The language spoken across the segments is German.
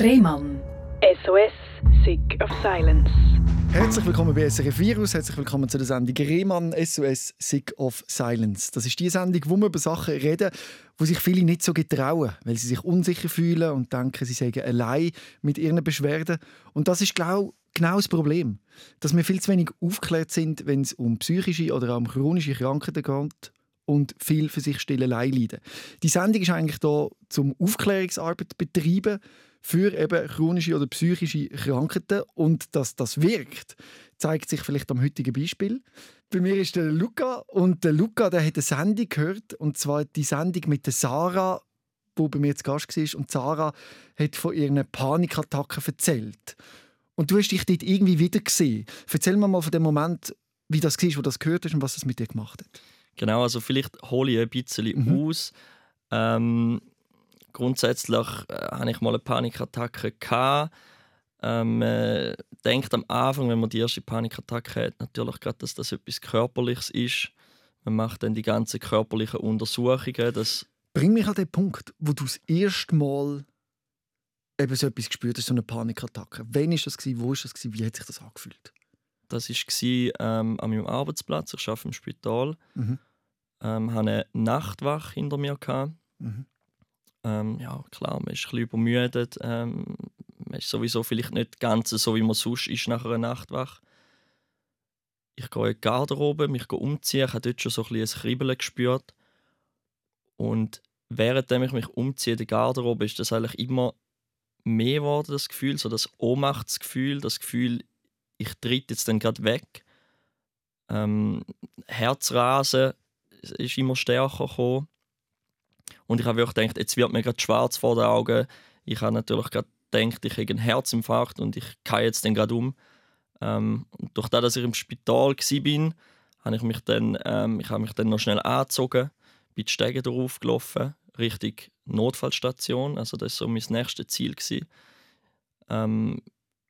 Rehmann. SOS, Sick of Silence. Herzlich willkommen bei SRF Virus, herzlich willkommen zu der Sendung Rehmann SOS Sick of Silence. Das ist die Sendung, wo wir über Sachen reden, wo sich viele nicht so getrauen, weil sie sich unsicher fühlen und denken, sie seien allein mit ihren Beschwerden. Und das ist, glaube genau das Problem, dass wir viel zu wenig aufgeklärt sind, wenn es um psychische oder um chronische Krankheiten geht und viel für sich still allein leiden. Die Sendung ist eigentlich da zum Aufklärungsarbeit betreiben für eben chronische oder psychische Krankheiten und dass das wirkt, zeigt sich vielleicht am heutigen Beispiel. Bei mir ist der Luca und der Luca, der hat eine Sendung gehört und zwar die Sendung mit der Sarah, wo bei mir zu Gast war und Sarah hat von ihren Panikattacken erzählt. Und du hast dich dort irgendwie wieder gesehen. Erzähl mir mal von dem Moment, wie das war, wo du das gehört hast und was das mit dir gemacht hat. Genau, also vielleicht hole ich ein bisschen mhm. aus. Ähm, grundsätzlich äh, hatte ich mal eine Panikattacke. Gehabt. Ähm, äh, denkt am Anfang, wenn man die erste Panikattacke hat, natürlich gerade, dass das etwas Körperliches ist. Man macht dann die ganzen körperlichen Untersuchungen. Das Bring mich an den Punkt, wo du das erste Mal eben so etwas gespürt hast, so eine Panikattacke. Wann war das? Wo war das? Wie hat sich das angefühlt? Das war ähm, an meinem Arbeitsplatz. Ich arbeite im Spital. Mhm. Ähm, hatte eine Nachtwache hinter mir. Mhm. Ähm, ja, klar, man ist ein bisschen übermüdet. Ähm, man ist sowieso vielleicht nicht ganz so, wie man sonst ist nach einer Nachtwache. Ich gehe in die Garderobe, mich umziehen. Ich habe dort schon so ein, bisschen ein Kribbeln gespürt. Und während ich mich umziehe in der Garderobe, ist das eigentlich immer mehr geworden, das Gefühl, so das Ohnmachtsgefühl, das Gefühl, ich tritt jetzt dann gerade weg. Ähm, Herzrasen ist immer stärker gekommen. Und ich habe wirklich gedacht, jetzt wird mir gerade schwarz vor den Augen. Ich habe natürlich gerade gedacht, ich habe einen Herzinfarkt und ich kann jetzt dann gerade um. Ähm, und durch das, dass ich im Spital war, habe ich mich dann, ähm, ich habe mich dann noch schnell angezogen, bin die Stege drauf gelaufen, Richtung Notfallstation. Also das war so mein nächstes Ziel. Ähm,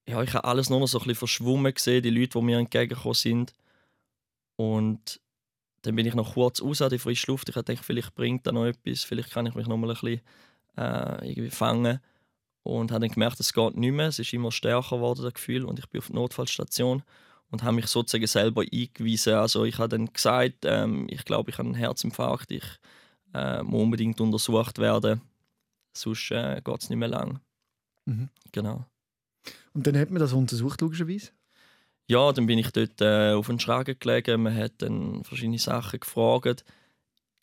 ja, ich habe alles nur noch so ein bisschen verschwommen gesehen, die Leute, die mir entgegengekommen sind. Und dann bin ich noch kurz raus an die frische Luft. Ich dachte, vielleicht bringt da noch etwas, vielleicht kann ich mich noch mal ein bisschen äh, irgendwie fangen. Und habe dann gemerkt, es geht nicht mehr. Es ist immer stärker geworden, das Gefühl. Und ich bin auf der Notfallstation und habe mich sozusagen selber eingewiesen. Also ich habe dann gesagt, ähm, ich glaube, ich habe einen Herzinfarkt, ich äh, muss unbedingt untersucht werden, sonst äh, geht es nicht mehr lang. Mhm. Genau. Und dann hat man das untersucht, logischerweise? Ja, dann bin ich dort äh, auf den Schragen gelegen. Man hat dann verschiedene Sachen gefragt.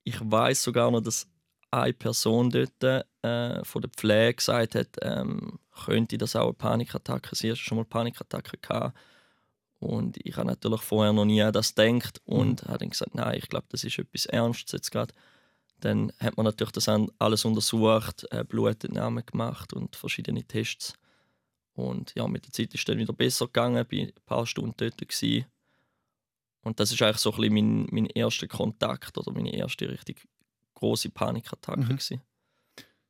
Ich weiß sogar noch, dass eine Person dort äh, von der Pflege gesagt hat, ähm, könnte das auch eine Panikattacke sein. Hast du schon mal Panikattacke gehabt? Und ich habe natürlich vorher noch nie an das gedacht und mhm. habe dann gesagt, nein, ich glaube, das ist etwas Ernstes jetzt gerade. Dann hat man natürlich das alles untersucht, äh, Blutentnahmen gemacht und verschiedene Tests. Und ja, mit der Zeit ist es dann wieder besser gegangen, bin ein paar Stunden dort. Gewesen. Und das ist eigentlich so ein bisschen mein, mein erster Kontakt oder meine erste richtig große Panikattacke. Mhm. Gewesen.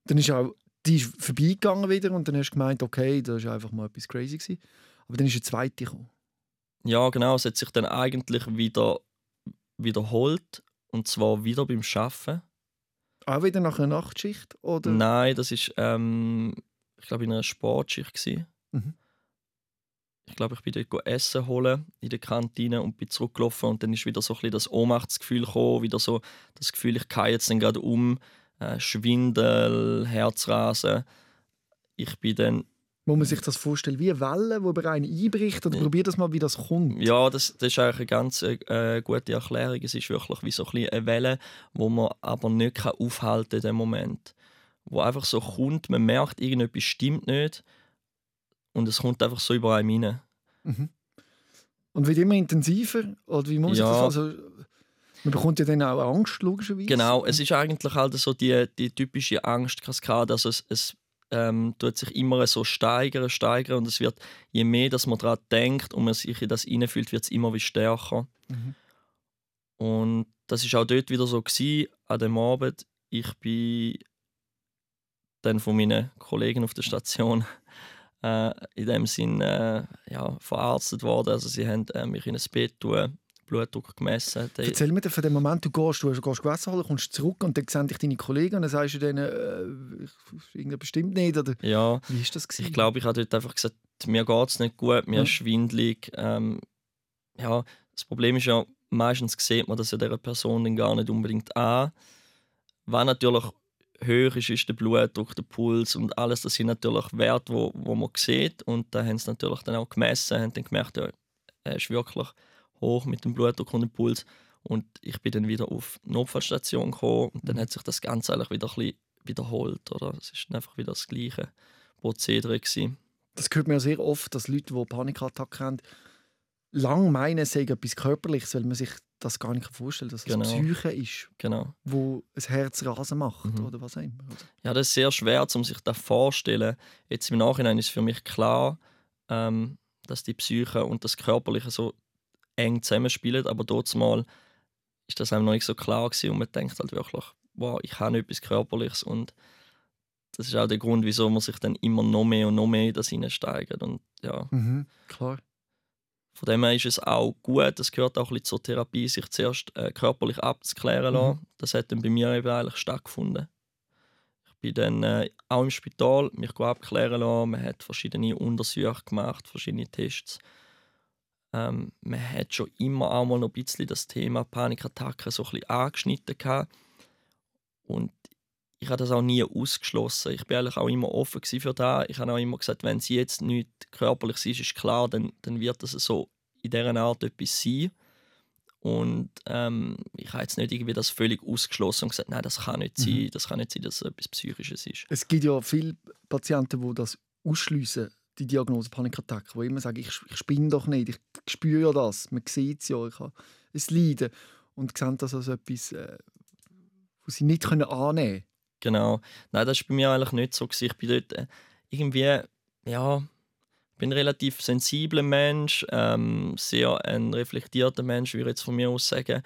Dann ist auch die ist vorbeigegangen wieder und dann hast du gemeint, okay, das ist einfach mal etwas crazy gewesen. Aber dann ist eine zweite gekommen. Ja, genau. Es hat sich dann eigentlich wieder wiederholt und zwar wieder beim Schaffen. Auch wieder nach einer Nachtschicht oder? Nein, das ist ähm, ich glaube in einer Sportschicht gewesen. Mhm. Ich glaube, ich bin dort Essen holen in der Kantine und bin zurückgelaufen und dann ist wieder so ein bisschen das Ohnmachtsgefühl gekommen, wieder so das Gefühl, ich kann jetzt dann gerade um, äh, Schwindel, Herzrasen. Ich bin dann muss man sich das vorstellen wie eine Welle, die über einen einbricht? Oder probier das mal, wie das kommt. Ja, das, das ist eigentlich eine ganz äh, gute Erklärung. Es ist wirklich wie so ein eine Welle, die man aber nicht aufhalten kann in dem Moment. Wo einfach so kommt, man merkt, irgendetwas stimmt nicht und es kommt einfach so über einen rein. Mhm. Und wird immer intensiver? Oder wie muss ja. das also man bekommt ja dann auch Angst, logischerweise. Genau, es ist eigentlich halt so die, die typische Angstkaskade. Also es, es ähm, tut sich immer so steigern, steigern und es wird, je mehr dass man daran denkt und man sich in das hineinfühlt, wird es immer wie stärker. Mhm. Und das ist auch dort wieder so gewesen, an dem Abend. Ich bin dann von meinen Kollegen auf der Station äh, in dem Sinn äh, ja, verarztet worden. Also sie haben äh, mich in ein Bett tun, Blutdruck gemessen. Erzähl mir von dem Moment, du gehst, du gehst Gewässer holen, kommst zurück und dann sehen dich deine Kollegen und dann sagst du denen, äh, bestimmt nicht, oder? Ja. Wie ist das gewesen? Ich glaube, ich habe dort einfach gesagt, mir geht es nicht gut, mir ja. ist schwindelig. Ähm, ja, das Problem ist ja, meistens sieht man das ja dieser Person dann gar nicht unbedingt an. Wenn natürlich höher ist, ist der Blutdruck, der Puls und alles, das sind natürlich Werte, wo, wo man sieht. Und da haben sie natürlich dann auch gemessen, haben dann gemerkt, ja, er ist wirklich hoch mit dem Blutdruck und dem Puls. Und ich bin dann wieder auf die Notfallstation gekommen und dann mhm. hat sich das Ganze eigentlich wieder ein bisschen wiederholt. Oder? Es ist einfach wieder das gleiche Prozedere. Gewesen. Das hört man ja sehr oft, dass Leute, die Panikattacken haben, lang meinen, es sei etwas Körperliches, weil man sich das gar nicht vorstellen dass genau. es Psyche ist, genau. wo ein Herz Rasen macht mhm. oder was auch immer. Ja, das ist sehr schwer, um sich das vorzustellen. Jetzt im Nachhinein ist für mich klar, ähm, dass die Psyche und das Körperliche so eng zusammenspielen, aber dort mal ist das einem noch nicht so klar gewesen und man denkt halt wirklich, wow, ich habe etwas Körperliches und das ist auch der Grund, wieso man sich dann immer noch mehr und noch mehr in das hineinsteigert und ja. Mhm, klar. Von dem her ist es auch gut, das gehört auch ein bisschen zur Therapie, sich zuerst äh, körperlich abzuklären lassen. Mhm. Das hat dann bei mir eben eigentlich stattgefunden. Ich bin dann äh, auch im Spital, mich abklären lassen. Man hat verschiedene Untersuchungen gemacht, verschiedene Tests. Ähm, man hat schon immer auch mal noch ein bisschen das Thema Panikattacken so ein bisschen angeschnitten gehabt. Und ich habe das auch nie ausgeschlossen. Ich bin eigentlich auch immer offen für das. Ich habe auch immer gesagt, wenn sie jetzt nicht körperlich ist, ist klar, dann, dann wird das so in dieser Art etwas sein. Und ähm, ich habe jetzt nicht irgendwie das völlig ausgeschlossen und gesagt, nein, das kann nicht mhm. sein, das kann nicht sein, dass es etwas Psychisches ist. Es gibt ja viele Patienten, die das ausschließen, die Diagnose Panikattacke, die immer sagen, ich, ich spinne doch nicht, ich spüre ja das, man sieht es ja, ich habe es Leiden und sehen das als etwas, äh, was sie nicht annehmen können. Genau. Nein, das war bei mir eigentlich nicht so. Ich bin dort äh, irgendwie, ja, bin ein relativ sensibler Mensch, ähm, sehr ein reflektierter Mensch, würde ich jetzt von mir aus sagen.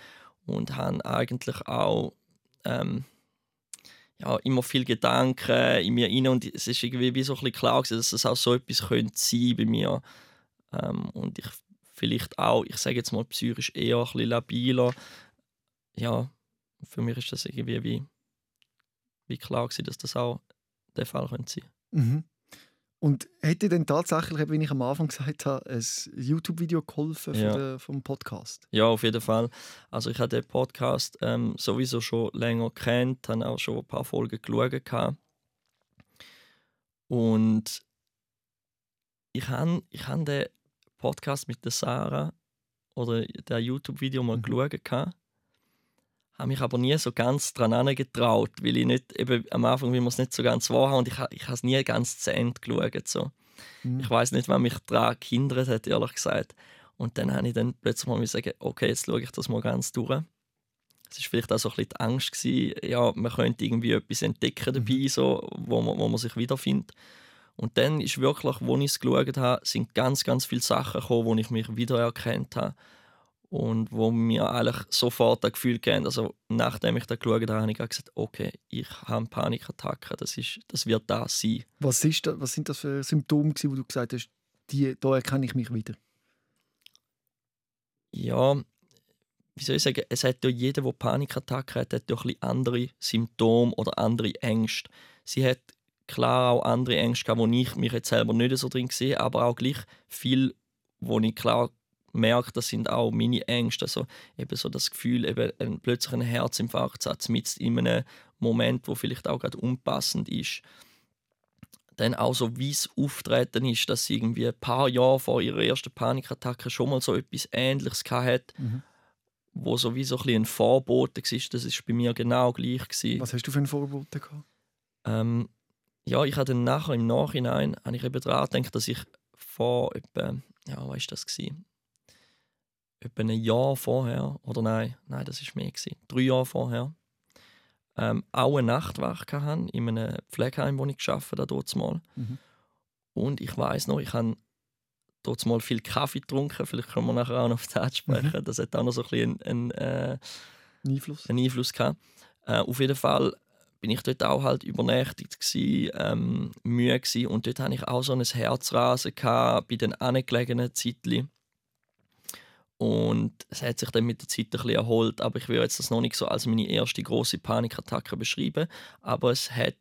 Und habe eigentlich auch ähm, ja, immer viel Gedanken in mir rein. Und es ist irgendwie wie so ein bisschen klar, dass es auch so etwas könnte sein bei mir. Ähm, und ich vielleicht auch, ich sage jetzt mal psychisch eher ein bisschen labiler. Ja, für mich ist das irgendwie wie wie klar gewesen, dass das auch der Fall könnte sein mhm. Und hätte denn tatsächlich, wie ich am Anfang gesagt habe, ein YouTube-Video geholfen ja. den, vom Podcast? Ja, auf jeden Fall. Also ich habe den Podcast ähm, sowieso schon länger kennt, habe auch schon ein paar Folgen geschaut. Und ich habe ich hab den Podcast mit der Sarah oder der YouTube-Video mal mhm. geschaut habe mich aber nie so ganz dran getraut, weil ich nicht, eben am Anfang, wie wir es nicht so ganz wahrhaben und ich, ich habe es nie ganz zu Ende geschaut. So. Mhm. Ich weiß nicht, was mich daran gehindert hat, ehrlich gesagt. Und dann habe ich dann plötzlich mal sagen, okay, jetzt schaue ich das mal ganz durch. Es war vielleicht auch so ein bisschen die Angst, gewesen, ja, man könnte irgendwie etwas entdecken dabei, mhm. so, wo, man, wo man sich wiederfindet. Und dann ist wirklich, als ich es geschaut habe, sind ganz, ganz viele Sachen gekommen, wo ich mich wiedererkannt habe und wo mir eigentlich sofort das Gefühl gegeben also nachdem ich da geschaut habe, habe ich gesagt, okay, ich habe Panikattacken, das, ist, das wird das sein. Was, ist da, was sind das für Symptome, wo du gesagt hast, die, da erkenne ich mich wieder? Ja, wie soll ich sagen, es hat ja jeder, der Panikattacken hat, hat ja ein andere Symptome oder andere Ängste. Sie hat klar auch andere Ängste gehabt, wo ich mich jetzt selber nicht so drin sehe, aber auch gleich viel, wo ich klar merke, das sind auch meine Ängste. Also eben so das Gefühl, eben ein, plötzlich einen Herzinfarkt zu mit in einem Moment, wo vielleicht auch gerade unpassend ist. Dann auch so, wie es auftreten ist, dass sie irgendwie ein paar Jahre vor ihrer ersten Panikattacke schon mal so etwas Ähnliches hatte, mhm. wo so wie so ein, ein Vorbote war. Das ist bei mir genau gleich. Gewesen. Was hast du für ein Vorbote gehabt? Ähm, ja, ich habe dann nachher im Nachhinein habe ich eben daran gedacht, dass ich vor etwa, ja, was war das gewesen? Etwa ein Jahr vorher, oder nein, nein, das war mehr, gewesen, drei Jahre vorher, ähm, auch eine Nachtwache hatte in einem Pflegeheim, wo ich gearbeitet habe, dort mal. Mhm. Und ich weiß noch, ich habe dort mal viel Kaffee getrunken, vielleicht können wir nachher auch noch auf das sprechen, mhm. das hat auch noch so ein bisschen einen, äh, Einfluss. einen Einfluss gehabt. Äh, auf jeden Fall bin ich dort auch halt übernächtigt gewesen, ähm, müde gewesen. und dort hatte ich auch so ein Herzrasen gehabt, bei den angelegenen Zeitchen Und es hat sich dann mit der Zeit ein bisschen erholt, aber ich will jetzt das noch nicht so als meine erste große Panikattacke beschreiben. Aber es hat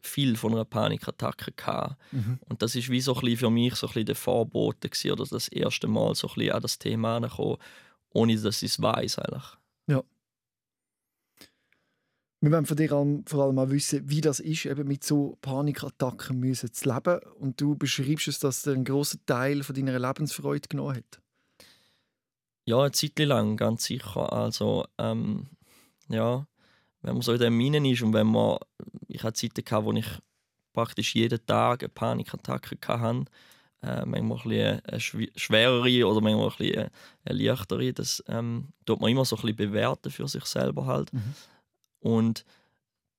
viel von einer Panikattacke gehabt. Mhm. Und das ist wie so ein bisschen für mich so ein bisschen der Vorbote gewesen, oder das erste Mal so ein bisschen an das Thema angekommen, ohne dass ich es weiß eigentlich. Ja. Wir wollen von dir vor allem mal wissen, wie das ist, eben mit so Panikattacken müssen zu leben. Und du beschreibst es, dass dir einen grossen Teil von deiner Lebensfreude genommen hat. Ja, eine Zeit lang, ganz sicher. Also, ähm, ja, wenn man so in den Minen ist und wenn man, ich hatte Zeiten gehabt, wo ich praktisch jeden Tag eine Panikattacke hatte, äh, manchmal ein eine schwerere oder manchmal ein eine leichtere. Das ähm, tut man immer so ein bisschen bewerten für sich selber halt. Mhm. Und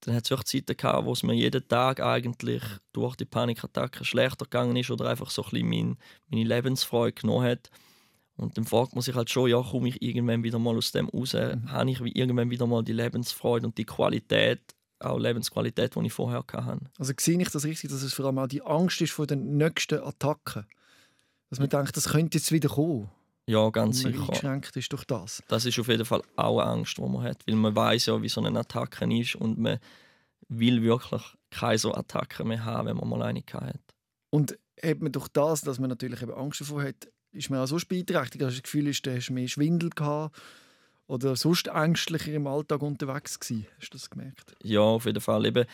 dann hat es auch Zeiten gehabt, wo es mir jeden Tag eigentlich durch die Panikattacke schlechter gegangen ist oder einfach so ein bisschen mein, meine Lebensfreude genommen hat. Und dann fragt man sich halt schon, ja, komme ich irgendwann wieder mal aus dem raus? Mhm. Habe ich irgendwann wieder mal die Lebensfreude und die Qualität, auch Lebensqualität, die ich vorher hatte? Also sehe ich das richtig, dass es vor allem auch die Angst ist vor den nächsten Attacken? Dass man denkt, das könnte jetzt wieder kommen? Ja, ganz man sicher. eingeschränkt ist durch das. Das ist auf jeden Fall auch eine Angst, die man hat, weil man weiß ja, wie so eine Attacke ist und man will wirklich keine so Attacke mehr haben, wenn man mal eine hat. Und hat man durch das, dass man natürlich eben Angst davor hat, ist man auch so beeinträchtigt, dass das Gefühl ist, du hast mehr Schwindel gehabt oder sonst ängstlicher im Alltag unterwegs gewesen. Hast du das gemerkt? Ja, auf jeden Fall. Eben,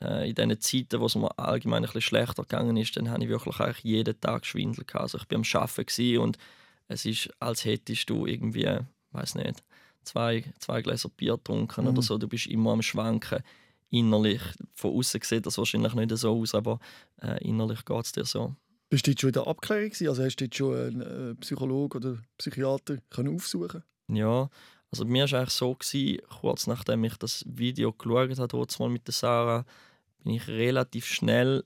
äh, in diesen Zeiten, wo es mir allgemein ein bisschen schlechter gegangen ist, dann hatte ich wirklich eigentlich jeden Tag Schwindel. Gehabt. Also ich war am Arbeiten und es ist, als hättest du irgendwie, weiß nicht, zwei, zwei Gläser Bier getrunken mhm. oder so. Du bist immer am Schwanken. Innerlich, von außen sieht das wahrscheinlich nicht so aus, aber äh, innerlich geht es dir so. Bist du jetzt schon in der Abklärung? Also hast du jetzt schon einen äh, Psychologen oder Psychiater können aufsuchen Ja, also mir war eigentlich so, gewesen, kurz nachdem ich das Video geschaut habe, mal mit der Sarah, bin ich relativ schnell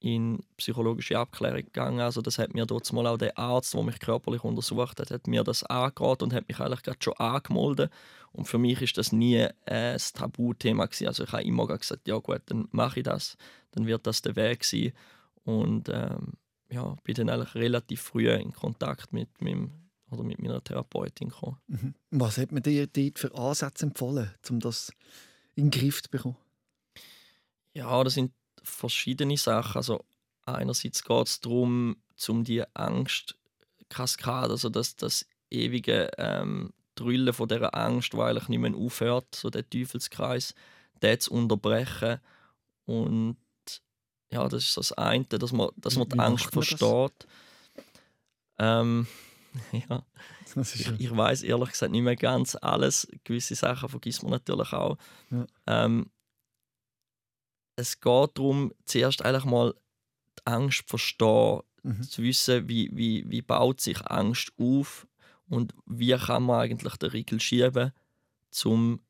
in psychologische Abklärung gegangen. Also das hat mir dort mal auch der Arzt, der mich körperlich untersucht hat, hat mir das angeraten und hat mich eigentlich gerade schon angemeldet. Und für mich ist das nie äh, ein Tabuthema gewesen. Also ich habe immer gesagt, ja gut, dann mache ich das, dann wird das der Weg sein. Und ähm, ja, bin dann eigentlich relativ früh in Kontakt mit, meinem, oder mit meiner Therapeutin gekommen. Mhm. Was hat man dir dort für Ansätze empfohlen, um das in den Griff zu bekommen? Ja, das sind verschiedene Sachen. Also einerseits geht es darum, um die Angstkaskade, also das, das ewige ähm, Drüllen von dieser Angst, die eigentlich nicht mehr aufhört, so der Teufelskreis, den zu unterbrechen und ja, das ist so das eine, dass man, dass man die Angst versteht. Ähm, ja. Ich, ich weiß ehrlich gesagt nicht mehr ganz alles. Gewisse Sachen vergisst man natürlich auch. Ja. Ähm, es geht darum, zuerst eigentlich mal die Angst zu verstehen, mhm. zu wissen, wie, wie, wie baut sich Angst auf und wie kann man eigentlich den Riegel schieben, um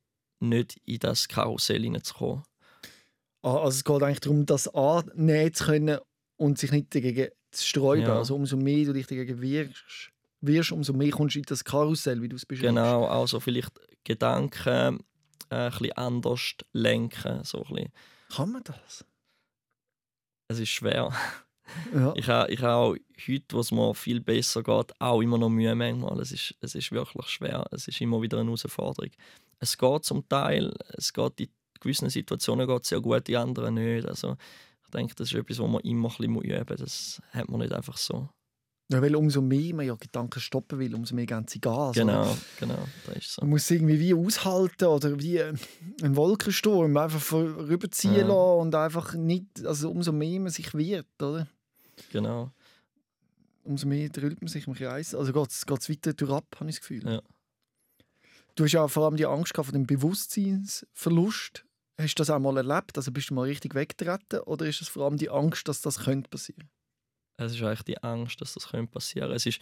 nicht in das Karussell hineinzukommen. Ah, also es geht eigentlich darum, das annehmen zu können und sich nicht dagegen zu sträuben. Ja. Also umso mehr du dich dagegen wirst, wirst, umso mehr kommst du in das Karussell, wie du es beschreibst. Genau, also vielleicht Gedanken äh, ein bisschen anders lenken. So ein bisschen. Kann man das? Es ist schwer. Ja. Ich habe ich ha auch heute, wo es mir viel besser geht, auch immer noch Mühe manchmal. Es ist, es ist wirklich schwer. Es ist immer wieder eine Herausforderung. Es geht zum Teil, es geht in gewissen Situationen geht es ja gut, in anderen nicht. Also ich denke, das ist etwas, was man immer ein bisschen üben muss. Das hat man nicht einfach so. Ja, weil umso mehr man ja Gedanken stoppen will, umso mehr gehen sie Gas. Genau, oder? genau, das ist so. Man muss es irgendwie wie aushalten oder wie ein Wolkensturm einfach vorüberziehen ja. lassen und einfach nicht, also umso mehr man sich wird, oder? Genau. Umso mehr drüllt man sich im Kreis. Also geht es weiter durch ab, habe ich das Gefühl. Ja. Du hast ja vor allem die Angst vor dem Bewusstseinsverlust. Hast du das auch mal erlebt? Also bist du mal richtig weggetreten oder ist es vor allem die Angst, dass das könnte passieren? Es ist eigentlich die Angst, dass das könnte passieren. Es ist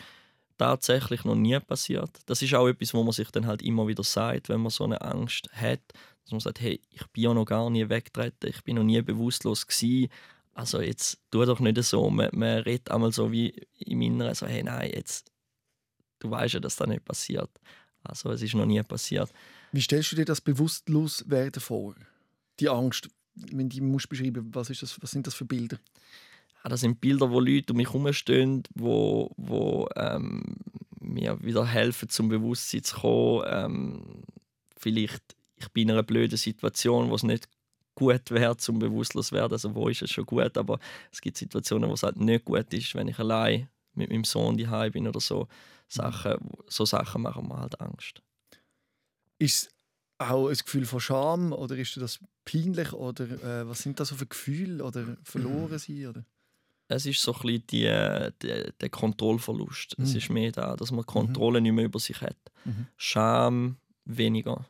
tatsächlich noch nie passiert. Das ist auch etwas, wo man sich dann halt immer wieder sagt, wenn man so eine Angst hat, dass man sagt, hey, ich bin ja noch gar nie weggetreten, ich bin noch nie bewusstlos gewesen. Also jetzt tu doch nicht so. Man, man redet einmal so wie im Inneren so, hey, nein, jetzt du weißt ja, dass das nicht passiert. Also es ist noch nie passiert. Wie stellst du dir das Bewusstloswerden vor? Die Angst, wenn du musst beschreiben, was ist das, was sind das für Bilder? Ja, das sind Bilder, wo Leute um mich herumstehen, wo, wo ähm, mir wieder helfen, zum Bewusstsein zu kommen. Ähm, vielleicht ich bin in einer blöden Situation, wo es nicht gut wäre, zum bewusstlos werden. Also wo ist es schon gut, aber es gibt Situationen, wo es halt nicht gut ist, wenn ich allein mit meinem Sohn daheim bin oder so. Sachen, so Sachen machen mir halt Angst. Ist es auch ein Gefühl von Scham oder ist das peinlich oder äh, was sind das so für Gefühle oder verloren sein oder? Es ist so ein bisschen die, die, der Kontrollverlust. Mhm. Es ist mehr da, dass man Kontrolle mhm. nicht mehr über sich hat. Mhm. Scham weniger.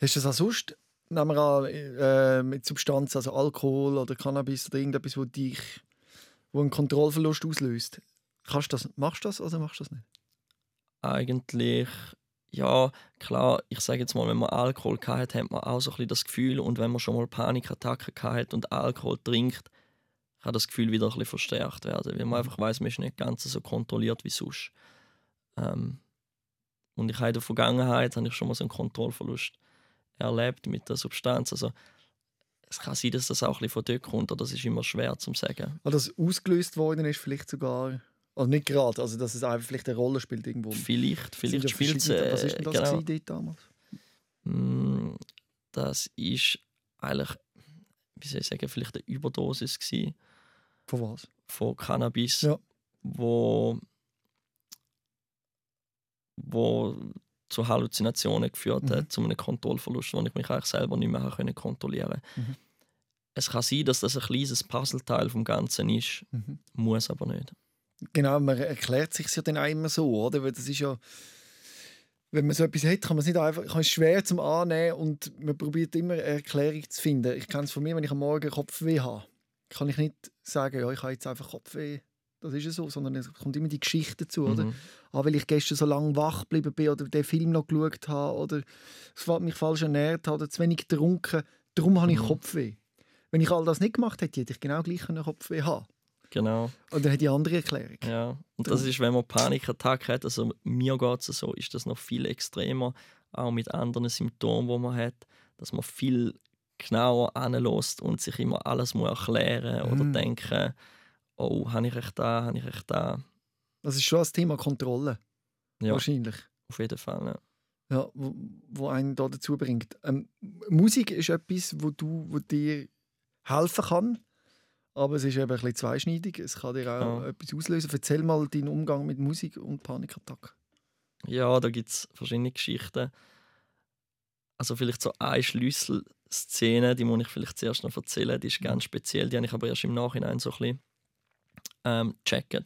Hast du das auch sonst, nehmen wir an, äh, mit Substanzen, also Alkohol oder Cannabis oder irgendetwas, wo dich, wo einen Kontrollverlust auslöst? Kannst das, machst du das oder machst du das nicht? Eigentlich, ja, klar, ich sage jetzt mal, wenn man Alkohol hat, hat man auch so ein bisschen das Gefühl und wenn man schon mal Panikattacken hat und Alkohol trinkt, kann das Gefühl wieder ein bisschen verstärkt werden, weil man mhm. einfach weiß, man ist nicht ganz so kontrolliert wie sonst. Ähm, und ich habe in der Vergangenheit habe ich schon mal so einen Kontrollverlust erlebt mit der Substanz. Also, es kann sein, dass das auch ein bisschen von dort kommt, oder das ist immer schwer zu sagen. Oder das ausgelöst worden ist, vielleicht sogar. Also nicht gerade, also dass es einfach vielleicht eine Rolle spielt irgendwo. Vielleicht, vielleicht spielt es. Äh, was ist denn das genau. dort damals? Mm, das ist eigentlich, wie soll ich sagen, vielleicht eine Überdosis gewesen. Von was? Von Cannabis, ja. wo wo zu Halluzinationen geführt hat, mhm. zu einem Kontrollverlust, wo ich mich eigentlich selber nicht mehr können kontrollieren mhm. Es kann sein, dass das ein kleines Puzzleteil vom Ganzen ist, mhm. muss aber nicht. Genau, man erklärt sich ja dann auch immer so, oder? Weil das ist ja, wenn man so etwas hat, kann man es nicht einfach, kann es schwer zum Annehmen und man probiert immer eine Erklärung zu finden. Ich kenne es von mir, wenn ich am Morgen Kopfweh habe, kann ich nicht sagen, ja, ich habe jetzt einfach Kopfweh das ist ja so, sondern es kommt immer die Geschichte dazu, oder? Mhm. Ah, weil ich gestern so lange wach geblieben bin oder den Film noch geschaut habe oder mich falsch ernährt habe oder zu wenig getrunken, darum habe ich mhm. Kopfweh. Wenn ich all das nicht gemacht hätte, hätte ich genau gleich einen Kopfweh haben. Genau. Und dann ich eine andere Erklärung. Ja, und das ist, wenn man Panikattacken hat, also mir geht es so, ist das noch viel extremer, auch mit anderen Symptomen, die man hat, dass man viel genauer anlässt und sich immer alles muss erklären mhm. oder denken oh, habe ich echt da, habe ich echt da. Das ist schon das Thema Kontrolle. Ja, Wahrscheinlich. Auf jeden Fall, ja. Ja, wo, wo einen da dazu bringt. Ähm, Musik ist etwas, wo, du, wo dir helfen kann, aber es ist eben ein bisschen zweischneidig. Es kann dir auch ja. etwas auslösen. Erzähl mal deinen Umgang mit Musik und Panikattacken. Ja, da gibt es verschiedene Geschichten. Also vielleicht so eine Schlüsselszene, die muss ich vielleicht zuerst noch erzählen. Die ist mhm. ganz speziell, die habe ich aber erst im Nachhinein so ein bisschen ähm, checken.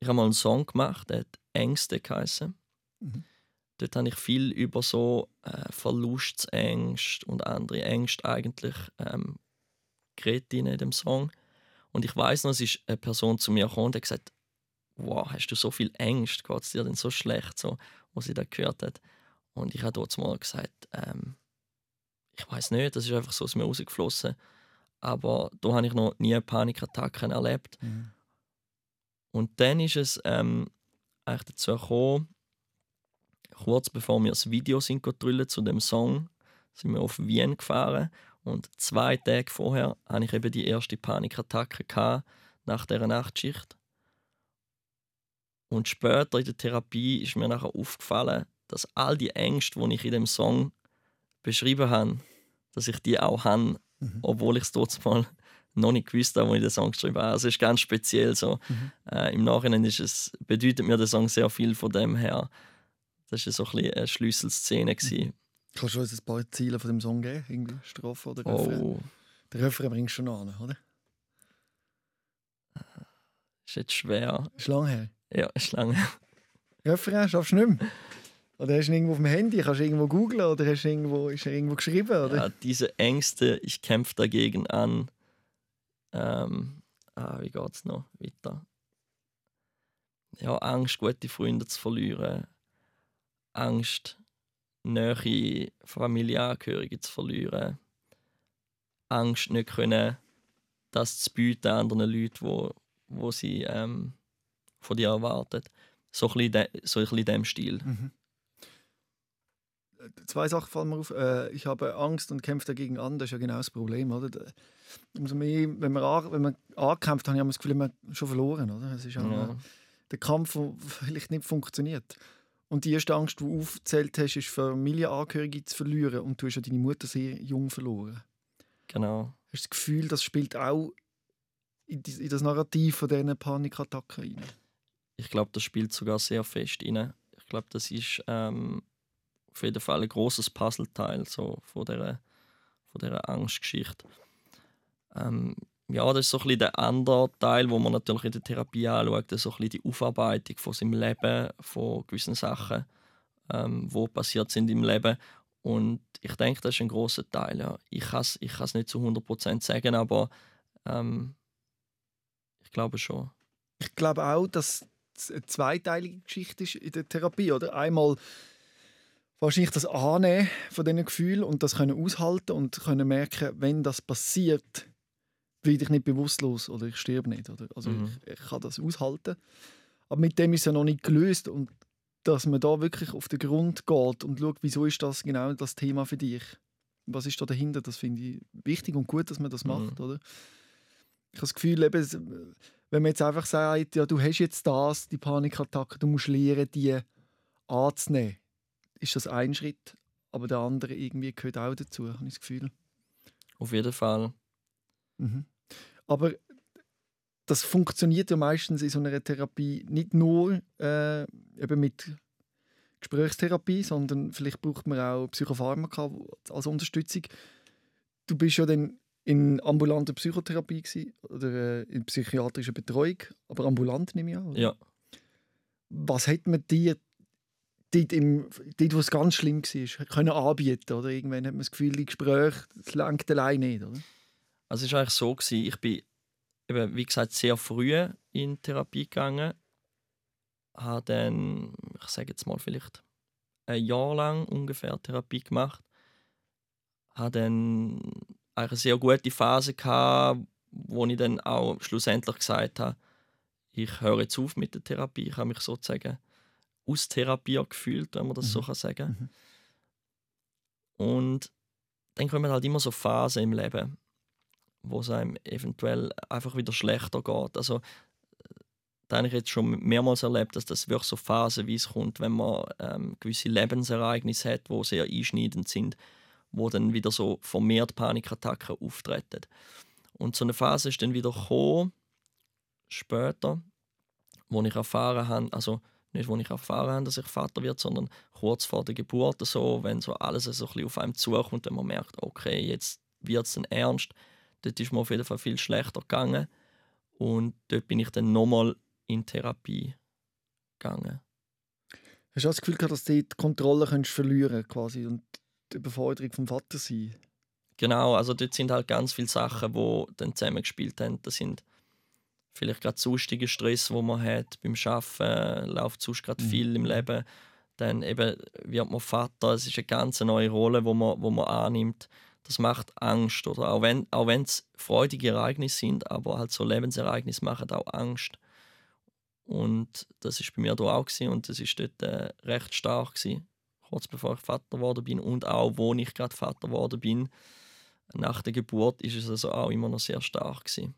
Ich habe mal einen Song gemacht, der hat Ängste geheißen. Mhm. Dort habe ich viel über so äh, Verlustängste und andere Ängste eigentlich ähm, geredet in dem Song. Und ich weiß noch, es ist eine Person zu mir gekommen und hat gesagt, wow, hast du so viel Ängste, geht es dir denn so schlecht, so, was sie da gehört hat. Und ich habe dort mal gesagt, ähm, ich weiß nicht, das ist einfach so aus mir rausgeflossen. Aber da habe ich noch nie Panikattacken erlebt. Mhm. Und dann ist es ähm, eigentlich dazu gekommen, kurz bevor wir das Video sind zu dem Song, sind wir auf Wien gefahren und zwei Tage vorher hatte ich eben die erste Panikattacke nach dieser Nachtschicht. Und später in der Therapie ist mir nachher aufgefallen, dass all die Ängste, die ich in dem Song beschrieben habe, dass ich die auch habe, mhm. obwohl ich es trotzdem mal noch nicht gewusst habe, als ich den Song geschrieben habe. Also es ist ganz speziell so. Mhm. Äh, Im Nachhinein ist es, bedeutet mir der Song sehr viel von dem her. Das war so ein eine Schlüsselszene. Mhm. Kannst du uns ein paar Ziele von dem Song geben? Irgendwie Strophe oder Refrain? Oh. Der Refrain bringst du schon an, oder? Ist jetzt schwer. Ist lang her? Ja, ist lang her. Refrain schaffst du nicht mehr? Oder hast du ihn irgendwo auf dem Handy? Kannst du irgendwo googlen? Oder hast du irgendwo, ist er irgendwo geschrieben? Oder? Ja, diese Ängste, ich kämpfe dagegen an. Ähm, ah, wie geht es noch weiter? Ja, Angst, gute Freunde zu verlieren. Angst, nähe Familienangehörige zu verlieren. Angst, nicht können, das zu bieten anderen Leuten, wo, wo sie ähm, von dir erwarten. So ein bisschen, de, so ein bisschen in diesem Stil. Mhm. Zwei Sachen fallen mir auf. Äh, ich habe Angst und kämpfe dagegen an. Das ist ja genau das Problem. Oder? umso mehr, wenn man, an, wenn man ankämpft, habe ich das Gefühl, man schon verloren. Oder? Es ist auch, ja. der Kampf, der vielleicht nicht funktioniert. Und die erste Angst, die du aufgezählt hast, ist Familienangehörige zu verlieren. Und du hast ja deine Mutter sehr jung verloren. Genau. Hast du das Gefühl, das spielt auch in das Narrativ von diesen Panikattacken rein? Ich glaube, das spielt sogar sehr fest rein. Ich glaube, das ist ähm, auf jeden Fall ein großes Puzzleteil so von dieser, von dieser Angstgeschichte. Ähm, ja, das ist so ein bisschen der andere Teil, wo man natürlich in der Therapie anschaut, so ein die Aufarbeitung von seinem Leben, von gewissen Sachen, ähm, wo passiert sind im Leben. Und ich denke, das ist ein großer Teil. Ja. Ich kann es ich nicht zu 100% sagen, aber ähm, ich glaube schon. Ich glaube auch, dass es eine zweiteilige Geschichte ist in der Therapie. Oder? Einmal wahrscheinlich das Annehmen von diesen Gefühlen und das können aushalten und können merken, wenn das passiert, werde ich nicht bewusstlos oder ich sterbe nicht. Oder? Also mhm. ich, ich, kann das aushalten. Aber mit dem ist es ja noch nicht gelöst und dass man da wirklich auf den Grund geht und schaut, wieso ist das genau das Thema für dich? Was ist da dahinter? Das finde ich wichtig und gut, dass man das mhm. macht, oder? Ich habe das Gefühl, eben, wenn man jetzt einfach sagt, ja, du hast jetzt das, die Panikattacke, du musst lernen, die anzunehmen, ist das ein Schritt, aber der andere irgendwie gehört auch dazu, habe ich das Gefühl. Auf jeden Fall. Mhm. Aber das funktioniert ja meistens in so einer Therapie nicht nur äh, eben mit Gesprächstherapie, sondern vielleicht braucht man auch Psychopharmaka als Unterstützung. Du bist ja dann in ambulanter Psychotherapie gewesen, oder äh, in psychiatrischer Betreuung, aber ambulant nehme ich an. Ja. Was hat man dir dort, im, dort, wo es ganz schlimm war, können anbieten? Oder irgendwann hat man das Gefühl, die Gespräche, das lenkt allein nicht, oder? Also es war eigentlich so, gewesen, ich bin, eben, wie gesagt, sehr früh in Therapie gegangen. Habe dann, ich sage jetzt mal vielleicht, ein Jahr lang ungefähr Therapie gemacht. Habe dann eine sehr gute Phase gehabt, wo ich dann auch schlussendlich gesagt habe, ich höre jetzt auf mit der Therapie. Ich habe mich sozusagen austherapiert gefühlt, wenn man das mhm. so kann sagen mhm. Und dann kommen halt immer so Phasen im Leben wo es einem eventuell einfach wieder schlechter geht. Also, da habe ich jetzt schon mehrmals erlebt, dass das wirklich so phasenweise kommt, wenn man ähm, gewisse Lebensereignisse hat, die sehr einschneidend sind, wo dann wieder so vermehrt Panikattacken auftreten. Und so eine Phase ist dann wieder gekommen, später, wo ich erfahren habe, also nicht, wo ich erfahren habe, dass ich Vater wird, sondern kurz vor der Geburt, so, wenn so alles so ein bisschen auf einem zukommt, wenn man merkt, okay, jetzt wird es dann ernst, Dort ist mir auf jeden Fall viel schlechter gegangen. Und dort bin ich dann nochmal in Therapie gegangen. Hast du das Gefühl gehabt, dass du die Kontrolle verlieren quasi und die Überforderung vom Vater sein? Genau, also dort sind halt ganz viele Sachen, die dann zusammengespielt haben. Das sind vielleicht gerade sonstige Stress, wo man hat beim Arbeiten, läuft sonst gerade mhm. viel im Leben. Dann eben wird man Vater, es ist eine ganz neue Rolle, wo man, wo man annimmt das macht Angst. Oder auch wenn auch es freudige Ereignisse sind, aber halt so Lebensereignisse machen auch Angst. Und das ist bei mir da auch gewesen, und das ist dort äh, recht stark gewesen, kurz bevor ich Vater geworden bin und auch wo ich gerade Vater geworden bin. Nach der Geburt ist es also auch immer noch sehr stark gewesen.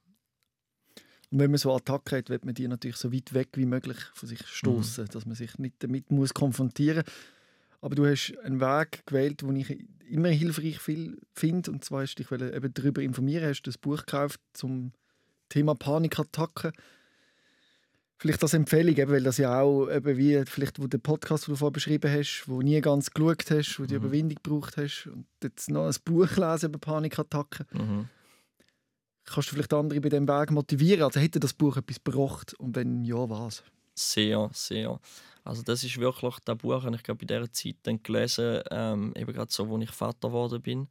Und wenn man so Attacken hat, wird man die natürlich so weit weg wie möglich von sich stoßen, mhm. dass man sich nicht damit muss konfrontieren muss. Aber du hast einen Weg gewählt, den ich immer hilfreich finde. Und zwar hast du dich eben darüber informieren, hast das Buch gekauft zum Thema Panikattacken. Vielleicht als Empfehlung, eben, weil das ja auch eben wie vielleicht wo der Podcast, den du vorher beschrieben hast, wo nie ganz geschaut hast, wo du mhm. Überwindung gebraucht hast und jetzt noch ein Buch lesen über Panikattacken. Mhm. Kannst du vielleicht andere bei diesem Weg motivieren? Also hätte das Buch etwas gebracht und wenn ja, was? Sehr, sehr. Also das ist wirklich das Buch, das ich glaube, in dieser Zeit dann gelesen, ähm, eben gerade so, wo ich Vater geworden bin.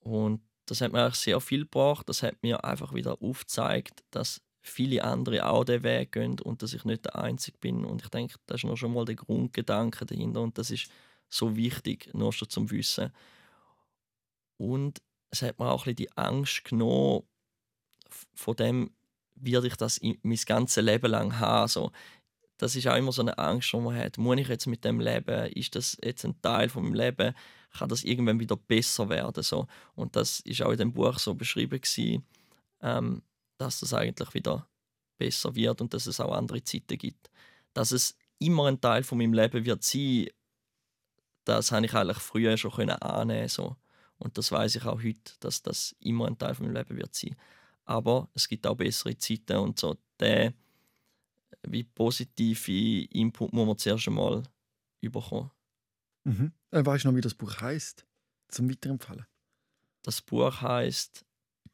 Und das hat mir eigentlich sehr viel gebracht. Das hat mir einfach wieder aufgezeigt, dass viele andere auch den Weg gehen und dass ich nicht der Einzige bin. Und ich denke, das ist noch schon mal der Grundgedanke dahinter und das ist so wichtig, nur schon zum Wissen. Und es hat mir auch ein bisschen die Angst genommen, von dem werde ich das mein ganzes Leben lang haben. Also, das ist auch immer so eine Angst, die man hat. Muss ich jetzt mit dem leben? Ist das jetzt ein Teil von meinem Leben? Kann das irgendwann wieder besser werden? So. Und das ist auch in dem Buch so beschrieben gewesen, ähm, dass das eigentlich wieder besser wird und dass es auch andere Zeiten gibt. Dass es immer ein Teil von meinem Leben wird sein, das habe ich eigentlich früher schon können annehmen so. und das weiß ich auch heute, dass das immer ein Teil von meinem Leben wird sein. Aber es gibt auch bessere Zeiten und so der wie positive Input muss man zuerst einmal überkommen. Mhm. Äh, weißt du noch, wie das Buch heißt? Zum Weiterempfehlen. Das Buch heißt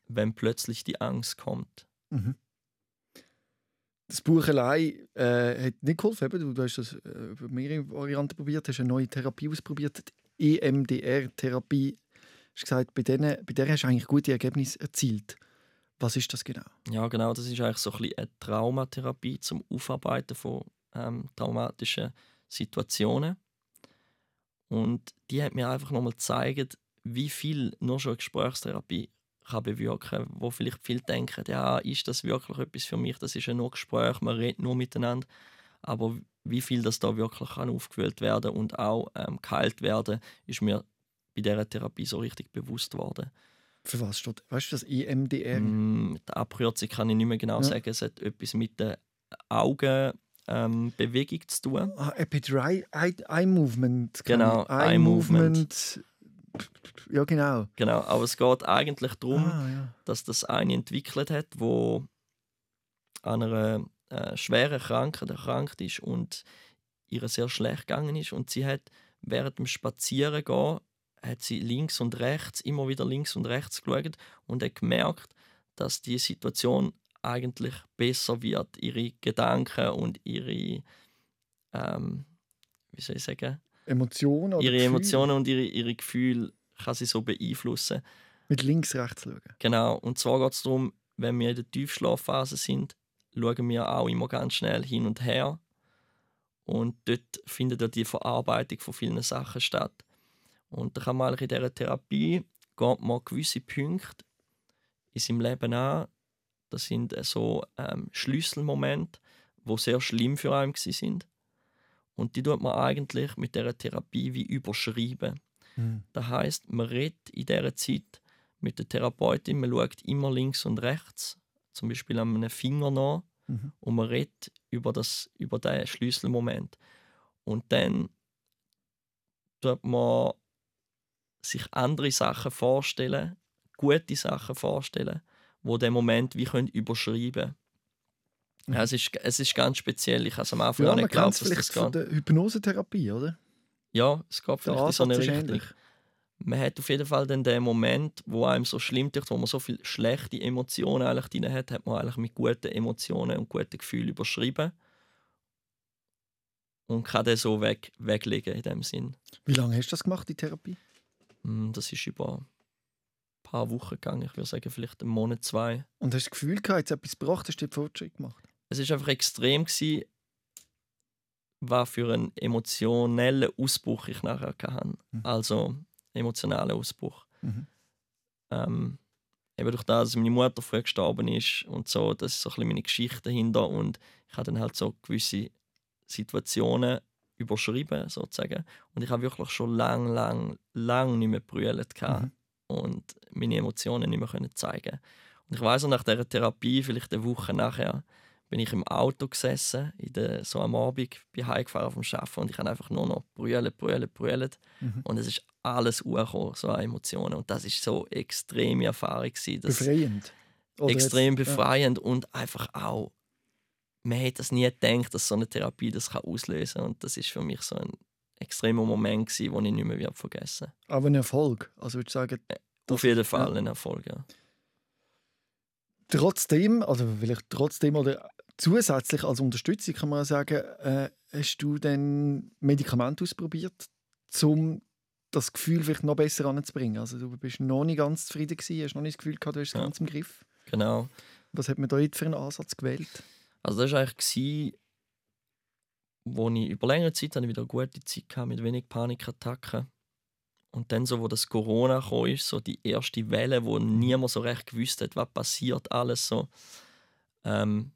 Wenn plötzlich die Angst kommt. Mhm. Das Buch allein äh, hat nicht geholfen. Du, du hast das äh, über mehrere Varianten probiert, hast eine neue Therapie ausprobiert, die EMDR-Therapie. Du hast gesagt, bei, denen, bei der hast du eigentlich gute Ergebnisse erzielt. Was ist das genau? Ja, genau. Das ist eigentlich so ein bisschen eine Traumatherapie zum Aufarbeiten von ähm, traumatischen Situationen. Und die hat mir einfach nochmal gezeigt, wie viel nur schon Gesprächstherapie kann bewirken kann. Wo vielleicht viele denken, ja, ist das wirklich etwas für mich? Das ist ja nur Gespräch, man redet nur miteinander. Aber wie viel das da wirklich kann aufgefüllt werden und auch ähm, geheilt werden, ist mir bei dieser Therapie so richtig bewusst worden. Für was steht? Weißt du das EMDR? Mm, die Abkürzung kann ich nicht mehr genau ja. sagen. Es hat etwas mit den Augen ähm, zu tun. Ah, Eye, Eye Movement. Genau, Eye, Eye Movement. Movement. Ja, genau. Genau, aber es geht eigentlich darum, ah, ja. dass das eine entwickelt hat, wo an einer äh, schweren Krankheit erkrankt ist und ihr sehr schlecht gegangen ist und sie hat während dem Spazierengehen hat sie links und rechts immer wieder links und rechts geschaut und hat gemerkt, dass die Situation eigentlich besser wird, ihre Gedanken und ihre, ähm, wie soll ich sagen, Emotionen ihre Gefühle. Emotionen und ihre, ihre Gefühle kann sie so beeinflussen. Mit links, rechts schauen. Genau. Und zwar geht es darum, wenn wir in der Tiefschlafphase sind, schauen wir auch immer ganz schnell hin und her. Und dort findet ja die Verarbeitung von vielen Sachen statt. Und da kann man in dieser Therapie geht man gewisse Punkte in seinem Leben an, das sind äh, so ähm, Schlüsselmomente, wo sehr schlimm für einen sind. Und die tut man eigentlich mit der Therapie wie überschreiben. Mhm. Das heißt, man redet in dieser Zeit mit der Therapeutin, man schaut immer links und rechts, zum Beispiel an einem Finger nach, mhm. und man redet über, das, über diesen Schlüsselmoment. Und dann tut man sich andere Sachen vorstellen, gute Sachen vorstellen, wo den Moment wie können überschreiben mhm. ja, es, ist, es ist ganz speziell. Ich habe am Anfang ja, nicht geglaubt, dass das geht. der Hypnosetherapie, oder? Ja, es geht vielleicht in so eine Richtung. Man hat auf jeden Fall dann den Moment, wo einem so schlimm ist, wo man so viele schlechte Emotionen eigentlich drin hat, hat man eigentlich mit guten Emotionen und guten Gefühlen überschrieben und kann den so weg, weglegen in dem Sinn. Wie lange hast du das gemacht, die Therapie? Hm, das ist über paar Wochen gegangen. Ich würde sagen, vielleicht einen Monat, zwei. Und hast du das Gefühl gehabt, jetzt etwas gebracht, hast du Fortschritt gemacht? Es war einfach extrem, gewesen, was für einen emotionellen Ausbruch ich nachher hatte. Mhm. Also, emotionalen Ausbruch. Mhm. Ähm, eben durch das, dass meine Mutter früh gestorben ist und so, das ist so ein bisschen meine Geschichte dahinter und ich habe dann halt so gewisse Situationen überschrieben sozusagen und ich habe wirklich schon lang, lang, lang nicht mehr brüllt Mhm und meine Emotionen nicht mehr können zeigen Und ich weiß nach dieser Therapie, vielleicht eine Woche nachher, bin ich im Auto gesessen, in der, so am Abend, bin heimgefahren vom Arbeiten und ich habe einfach nur noch brüllen, brüllen, brüllen. Mhm. Und es ist alles hochgekommen, so an Emotionen. Und das ist so extreme Erfahrung. Gewesen, befreiend. Oder extrem jetzt, befreiend ja. und einfach auch, man hätte das nie gedacht, dass so eine Therapie das kann auslösen kann. Und das ist für mich so ein extremer Moment, gewesen, den ich nicht mehr vergessen werde. Aber ein Erfolg? Also würde ich sagen... Auf jeden Fall ja. ein Erfolg, ja. Trotzdem, also vielleicht trotzdem oder zusätzlich als Unterstützung kann man sagen, äh, hast du dann Medikamente ausprobiert, um das Gefühl vielleicht noch besser anzubringen? Also du bist noch nicht ganz zufrieden gewesen, hast noch nicht das Gefühl gehabt, du hast es ja. ganz im Griff. Genau. Was hat man da jetzt für einen Ansatz gewählt? Also das war eigentlich wo ich über längere Zeit ich wieder eine gute Zeit hatte, mit wenig Panikattacken. Und dann, so, wo das Corona kam, ist, so die erste Welle, wo niemand so recht gewusst hat, was passiert, alles so, ähm,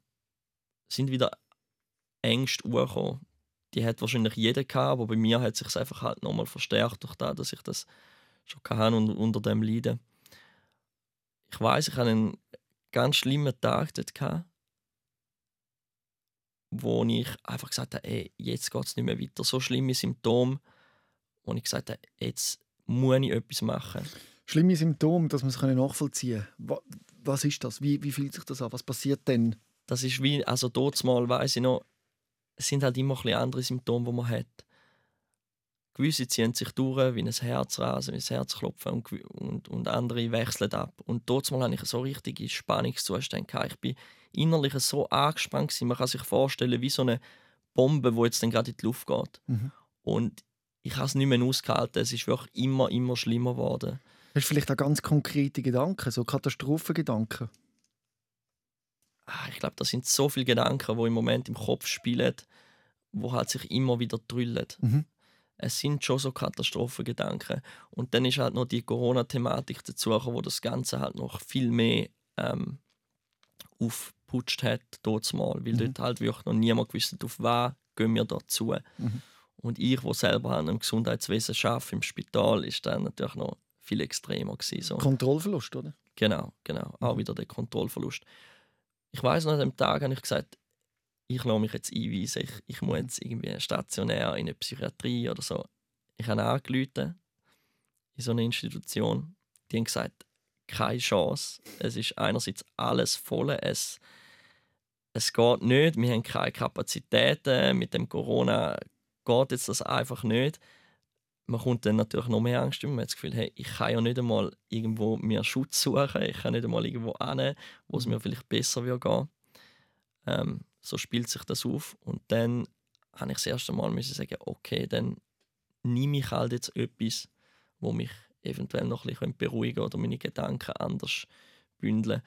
sind wieder Ängste hochgekommen. Die hat wahrscheinlich jeder gehabt, aber bei mir hat sich einfach halt nochmal verstärkt durch das, dass ich das schon hatte und unter dem leide. Ich weiß, ich hatte einen ganz schlimmen Tag dort gehabt wo ich einfach gesagt habe, ey, jetzt geht es nicht mehr weiter. So schlimme Symptome, wo ich gesagt habe, jetzt muss ich etwas machen. Schlimme Symptome, dass man es nachvollziehen kann. Was ist das? Wie, wie fühlt sich das an? Was passiert denn? Das ist wie, also dort mal weiss ich noch, es sind halt immer ein andere Symptome, die man hat. Gewisse ziehen sich durch, wie ein Herzrasen, wie ein Herzklopfen und, und, und andere wechseln ab. Und dort mal hatte ich so richtige Spannungszustände. Ich bin innerlich so angespannt. Gewesen. Man kann sich vorstellen, wie so eine Bombe, die jetzt dann gerade in die Luft geht. Mhm. Und ich habe es nicht mehr ausgehalten. Es ist wirklich immer, immer schlimmer geworden. Hast du vielleicht auch ganz konkrete Gedanken, so Katastrophengedanken? Ah, ich glaube, das sind so viele Gedanken, die im Moment im Kopf spielen, wo halt sich immer wieder drüllen. Mhm. Es sind schon so Katastrophengedanken. Und dann ist halt noch die Corona-Thematik dazu, wo das Ganze halt noch viel mehr ähm, aufgeputscht hat, dort mal, weil mhm. dort halt wirklich noch niemand gewusst auf was gehen wir dazu. Mhm. Und ich, wo selber an einem Gesundheitswesen arbeite, im Spital, ist dann natürlich noch viel extremer gewesen. So. Kontrollverlust, oder? Genau, genau. Auch mhm. wieder der Kontrollverlust. Ich weiß noch, an dem Tag habe ich gesagt, ich lasse mich jetzt einweisen, ich, ich muss jetzt irgendwie stationär in eine Psychiatrie oder so. Ich habe angerufen in so eine Institution. Die haben gesagt, keine Chance. Es ist einerseits alles voll. Es, es geht nicht. Wir haben keine Kapazitäten. Mit dem Corona geht jetzt das einfach nicht man kommt dann natürlich noch mehr Angst Man hat das Gefühl, hey, ich kann ja nicht einmal irgendwo mir Schutz suchen, ich kann nicht einmal irgendwo hin, wo es mir vielleicht besser wird gehen. Ähm, so spielt sich das auf. Und dann habe ich das erste Mal müssen sagen, okay, dann nehme ich halt jetzt etwas, wo mich eventuell noch ein bisschen beruhigen oder meine Gedanken anders bündeln.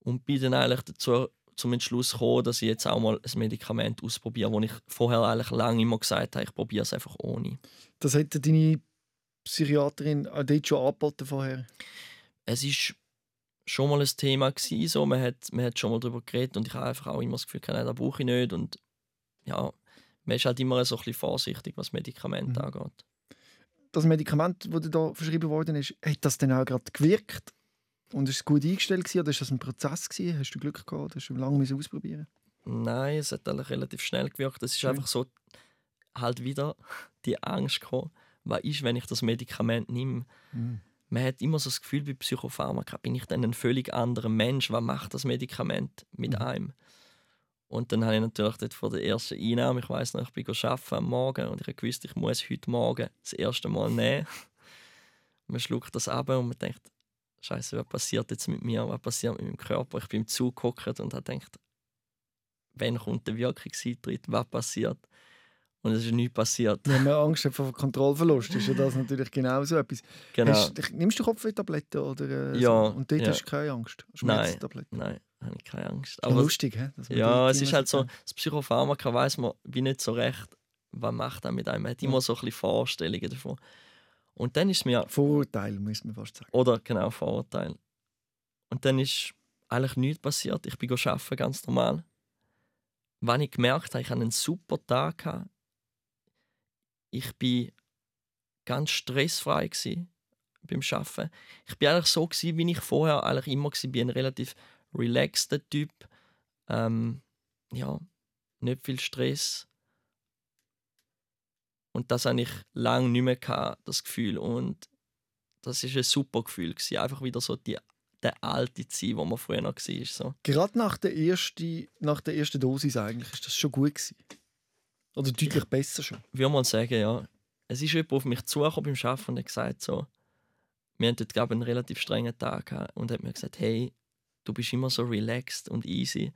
Und bin dann eigentlich dazu zum Entschluss gekommen, dass ich jetzt auch mal ein Medikament ausprobiere, wo ich vorher eigentlich lange immer gesagt habe, ich probiere es einfach ohne. Das hätte deine Psychiaterin auch dort schon angeboten vorher? Es ist schon mal ein Thema gewesen, so. man, hat, man hat schon mal darüber geredet und ich habe einfach auch immer das Gefühl, nein, das brauche ich nicht und ja, man ist halt immer so ein bisschen vorsichtig, was Medikamente mhm. angeht. Das Medikament, das da verschrieben worden ist, hat das dann auch gerade gewirkt? Und ist es gut eingestellt gewesen, oder ist das ein Prozess gewesen? Hast du Glück gehabt? Hast du lange ausprobieren? Nein, es hat eigentlich relativ schnell gewirkt. Es ist Schön. einfach so halt wieder die Angst gekommen, was ist, wenn ich das Medikament nehme. Mhm. Man hat immer so das Gefühl bei Psychopharmaka, bin ich dann ein völlig anderer Mensch? Was macht das Medikament mit mhm. einem? Und dann habe ich natürlich dort vor der ersten Einnahme, ich weiß noch, ich bin arbeiten am Morgen und ich wusste, ich muss heute Morgen das erste Mal nehmen. man schluckt das ab und man denkt, Scheiße, was passiert jetzt mit mir? Was passiert mit meinem Körper? Ich bin im Zug gehockt und habe gedacht, wann kommt der Wirkungseintritt? Was passiert? Und es ist nichts passiert. Wenn man Angst hat vor Kontrollverlust, ist ja das natürlich genau so etwas. Genau. Hast, nimmst du Kopfwehtabletten? Oder, äh, ja. So? Und dort ja. hast du keine Angst? Nein, nein, habe ich keine Angst. Aber lustig, hä? Ja, es ist halt so, das Psychopharmaka weiß man wie nicht so recht, was macht er mit einem. Man hat immer so ein bisschen Vorstellungen davon. Und dann ist mir. Vorurteil, muss man fast sagen. Oder genau, Vorurteil. Und dann ist eigentlich nichts passiert. Ich bin arbeiten, ganz normal. Wenn ich gemerkt habe, ich hatte einen super Tag. Hatte. Ich war ganz stressfrei beim Arbeiten. Ich war eigentlich so, gewesen, wie ich vorher eigentlich immer war. Bin ein relativ relaxter Typ. Ähm, ja, nicht viel Stress. Und das habe ich lange nicht mehr gehabt, das Gefühl. Und das ist ein super Gefühl. Gewesen. Einfach wieder so die, der alte Zeit, wo man früher noch war. So. Gerade nach der, ersten, nach der ersten Dosis eigentlich, ist das schon gut gewesen? Oder deutlich ich besser schon? Ich würde mal sagen, ja. Es ist jemand auf mich zugekommen beim Arbeiten und hat gesagt, so, wir hatten dort einen relativ strengen Tag gehabt und hat mir gesagt, hey, du bist immer so relaxed und easy.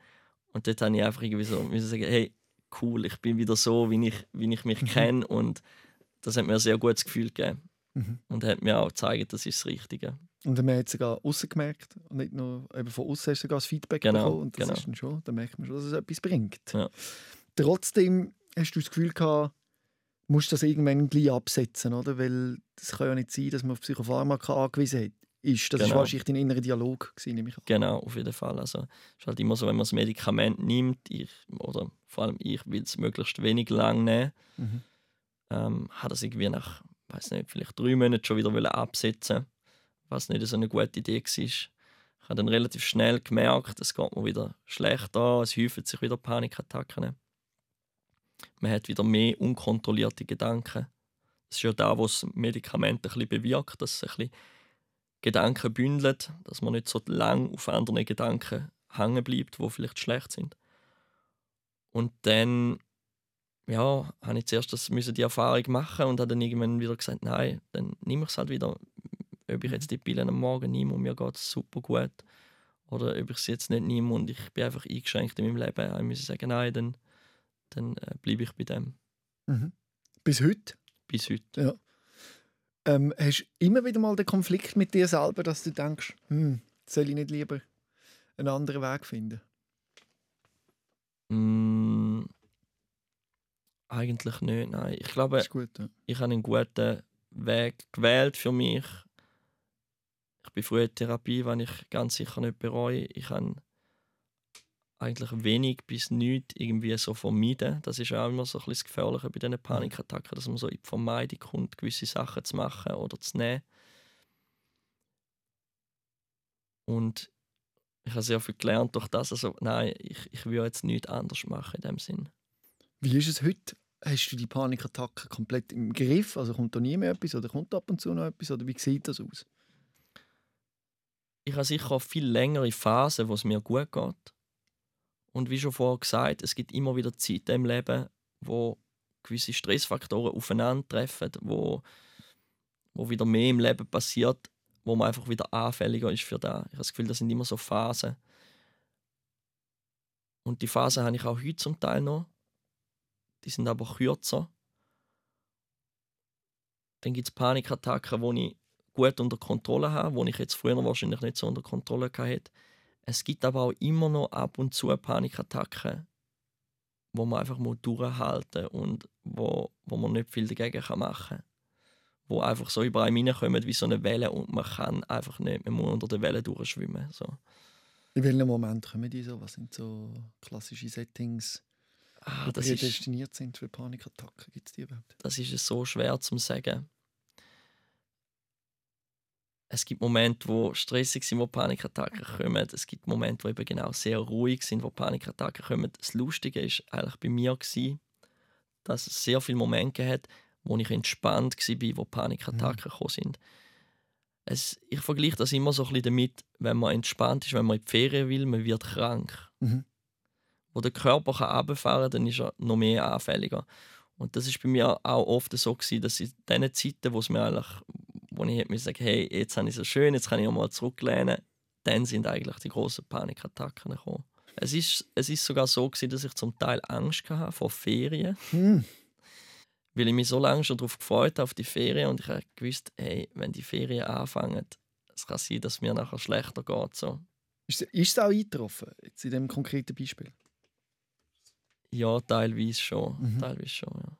Und dort habe ich einfach irgendwie so müssen sagen, hey, cool, ich bin wieder so, wie ich, wie ich mich mhm. kenne und das hat mir ein sehr gutes Gefühl gegeben. Mhm. Und hat mir auch gezeigt, das ist das Richtige. Und dann hat sogar außen gemerkt und nicht nur eben von außen hast du sogar das Feedback genau, bekommen und das genau. ist dann schon, dann merkt man schon, dass es etwas bringt. Ja. Trotzdem hast du das Gefühl gehabt, musst das irgendwann gleich absetzen, oder? Weil es kann ja nicht sein, dass man auf Psychopharmaka angewiesen hat ist. Das genau. war wahrscheinlich dein innerer Dialog, nehme ich an. Genau, auf jeden Fall. Also, es ist halt immer so, wenn man das Medikament nimmt, ich, oder vor allem ich will es möglichst wenig lang nehmen, mhm. ähm, hat es irgendwie nach, weiß nicht, vielleicht drei Monaten schon wieder absetzen was nicht so eine gute Idee war. Ich habe dann relativ schnell gemerkt, es geht mir wieder schlechter, es häufen sich wieder Panikattacken. Man hat wieder mehr unkontrollierte Gedanken. Das ist ja da, wo das Medikament ein bisschen bewirkt, dass es Gedanken bündelt, dass man nicht so lange auf anderen Gedanken hängen bleibt, die vielleicht schlecht sind. Und dann ja, habe ich zuerst das müssen die Erfahrung machen und habe dann irgendwann wieder gesagt, nein, dann nehme ich es halt wieder. Ob ich jetzt die Pillen am Morgen nehme und mir geht es super gut oder ob ich sie jetzt nicht nehme und ich bin einfach eingeschränkt in meinem Leben, ich muss sagen, nein, dann, dann äh, bleibe ich bei dem. Mhm. Bis heute? Bis heute. Ja. Ähm, hast du immer wieder mal den Konflikt mit dir selber, dass du denkst, hm, soll ich nicht lieber einen anderen Weg finden? Mm, eigentlich nicht, nein. Ich glaube, gut, ja. ich habe einen guten Weg gewählt für mich. Ich bin früher in Therapie, wenn ich ganz sicher nicht bereue. Ich habe eigentlich wenig bis nichts irgendwie so vermeiden. Das ist auch immer so ein bisschen das Gefährliche bei diesen Panikattacken, dass man so in die Vermeidung kommt, gewisse Sachen zu machen oder zu nehmen. Und ich habe sehr viel gelernt durch das. Also, nein, ich, ich will jetzt nichts anders machen in dem Sinn. Wie ist es heute? Hast du die Panikattacke komplett im Griff? Also kommt da nie mehr etwas oder kommt ab und zu noch etwas? Oder wie sieht das aus? Ich habe sicher viel längere Phasen, wo es mir gut geht. Und wie schon vorher gesagt, es gibt immer wieder Zeiten im Leben, wo gewisse Stressfaktoren aufeinandertreffen, wo, wo wieder mehr im Leben passiert, wo man einfach wieder anfälliger ist für das. Ich habe das Gefühl, das sind immer so Phasen. Und die Phasen habe ich auch heute zum Teil noch. Die sind aber kürzer. Dann gibt es Panikattacken, die ich gut unter Kontrolle habe, die ich jetzt früher wahrscheinlich nicht so unter Kontrolle hatte. Es gibt aber auch immer noch ab und zu Panikattacken, wo man einfach mal durchhalten muss und wo, wo man nicht viel dagegen machen kann. Wo einfach so über einen reinkommen wie so eine Welle und man kann einfach nicht, man muss unter der Welle durchschwimmen. So. In welchem Moment kommen die so? Was sind so klassische Settings, ah, die das prädestiniert sind für Panikattacken? Gibt es die überhaupt? Das ist so schwer zu sagen es gibt Momente, wo stressig sind, wo Panikattacken kommen. Es gibt Momente, wo eben genau sehr ruhig sind, wo Panikattacken kommen. Das Lustige ist eigentlich bei mir gewesen, dass es sehr viele Momente hat, wo ich entspannt war, wo Panikattacken mhm. gekommen sind. Es, ich vergleiche das immer so ein bisschen damit, wenn man entspannt ist, wenn man in die Ferien will, man wird krank. Mhm. Wo der Körper kann runterfahren kann, dann ist er noch mehr anfälliger. Und das ist bei mir auch oft so gewesen, dass in diesen Zeiten, wo es mir eigentlich, wo ich hätte sagen, hey, jetzt habe ich so schön, jetzt kann ich auch mal zurücklehnen, dann sind eigentlich die großen Panikattacken gekommen. Es ist, es ist sogar so gewesen, dass ich zum Teil Angst hatte vor Ferien. Hm. Weil ich mich so lange schon darauf gefreut habe, auf die Ferien und ich habe gewusst, hey, wenn die Ferien anfangen, es kann sein, dass es mir nachher schlechter geht. So. Ist, ist es auch eingetroffen, jetzt in diesem konkreten Beispiel? Ja, teilweise schon. Mhm. Teilweise schon ja.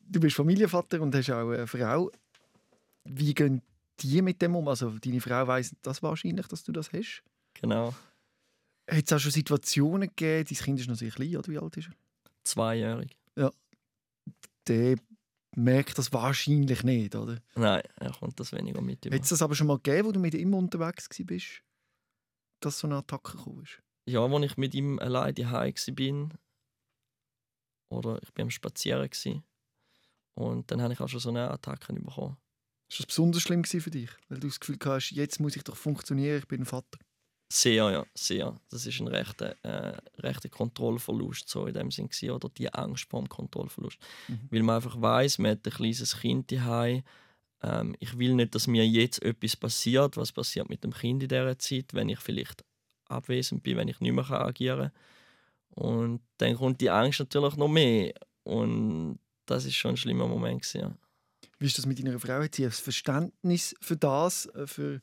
Du bist Familienvater und hast auch eine Frau. Wie gehen die mit dem um? Also deine Frau weiss das wahrscheinlich, dass du das hast. Genau. Hat es auch schon Situationen gegeben, dein Kind ist noch sehr klein, oder wie alt ist er? Zweijährig. Ja. Der merkt das wahrscheinlich nicht, oder? Nein, er kommt das weniger mit. Hat es das aber schon mal gegeben, wo du mit ihm unterwegs warst, dass so eine Attacke gekommen ist? ja, als ich mit ihm allein daheim war, oder ich war am Spazieren, gewesen, und dann habe ich auch schon so eine Attacke bekommen. Ist das besonders schlimm für dich? Weil du das Gefühl hast, jetzt muss ich doch funktionieren, ich bin ein Vater. Sehr, ja, sehr. Das ist ein rechter, äh, rechter Kontrollverlust so in dem Sinn gewesen, oder die Angst vor dem Kontrollverlust. Mhm. Weil man einfach weiß, man hat ein kleines Kind daheim. Ähm, ich will nicht, dass mir jetzt etwas passiert. Was passiert mit dem Kind in dieser Zeit, wenn ich vielleicht abwesend bin, wenn ich nicht mehr agieren kann. Und dann kommt die Angst natürlich noch mehr. Und das ist schon ein schlimmer Moment. Gewesen, ja. Wie ist das mit deiner Frau? Hat sie ein Verständnis für das, äh, für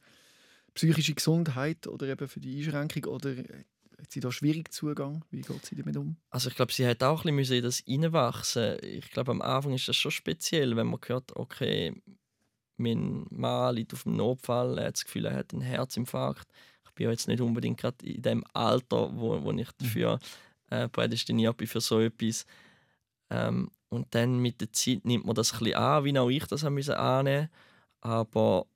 psychische Gesundheit oder eben für die Einschränkung? Oder hat sie da schwierig Zugang? Wie geht sie damit um? Also ich glaube, sie hat auch ein bisschen in das reinwachsen. Ich glaube, am Anfang ist das schon speziell, wenn man hört, okay, mein Mann liegt auf dem Notfall, er hat das Gefühl, er hat einen Herzinfarkt bin ja jetzt nicht unbedingt gerade in dem Alter, wo, wo ich dafür mhm. äh, prädestiniert bin für so etwas. Ähm, und dann mit der Zeit nimmt man das ein an, wie auch ich das annehmen musste. Aber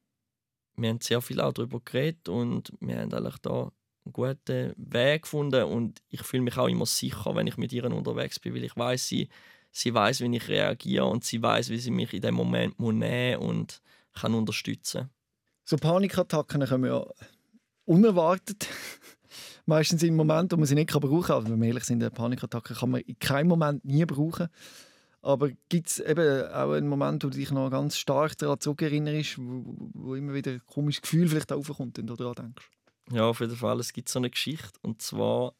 wir haben sehr viel auch darüber geredet und wir haben eigentlich da einen guten Weg gefunden und ich fühle mich auch immer sicher, wenn ich mit ihr unterwegs bin, weil ich weiß, sie, sie weiß, wie ich reagiere und sie weiß, wie sie mich in dem Moment nehmen und kann unterstützen. So Panikattacken kommen ja unerwartet. Meistens im Moment, wo man sie nicht brauchen kann. Also, wenn wir ehrlich sind, eine Panikattacke kann man in keinem Moment nie brauchen. Aber gibt es eben auch einen Moment, wo du dich noch ganz stark daran zurückerinnerst, wo, wo immer wieder ein komisches Gefühl vielleicht aufkommt, wenn du daran denkst? Ja, auf jeden Fall. Es gibt so eine Geschichte. Und zwar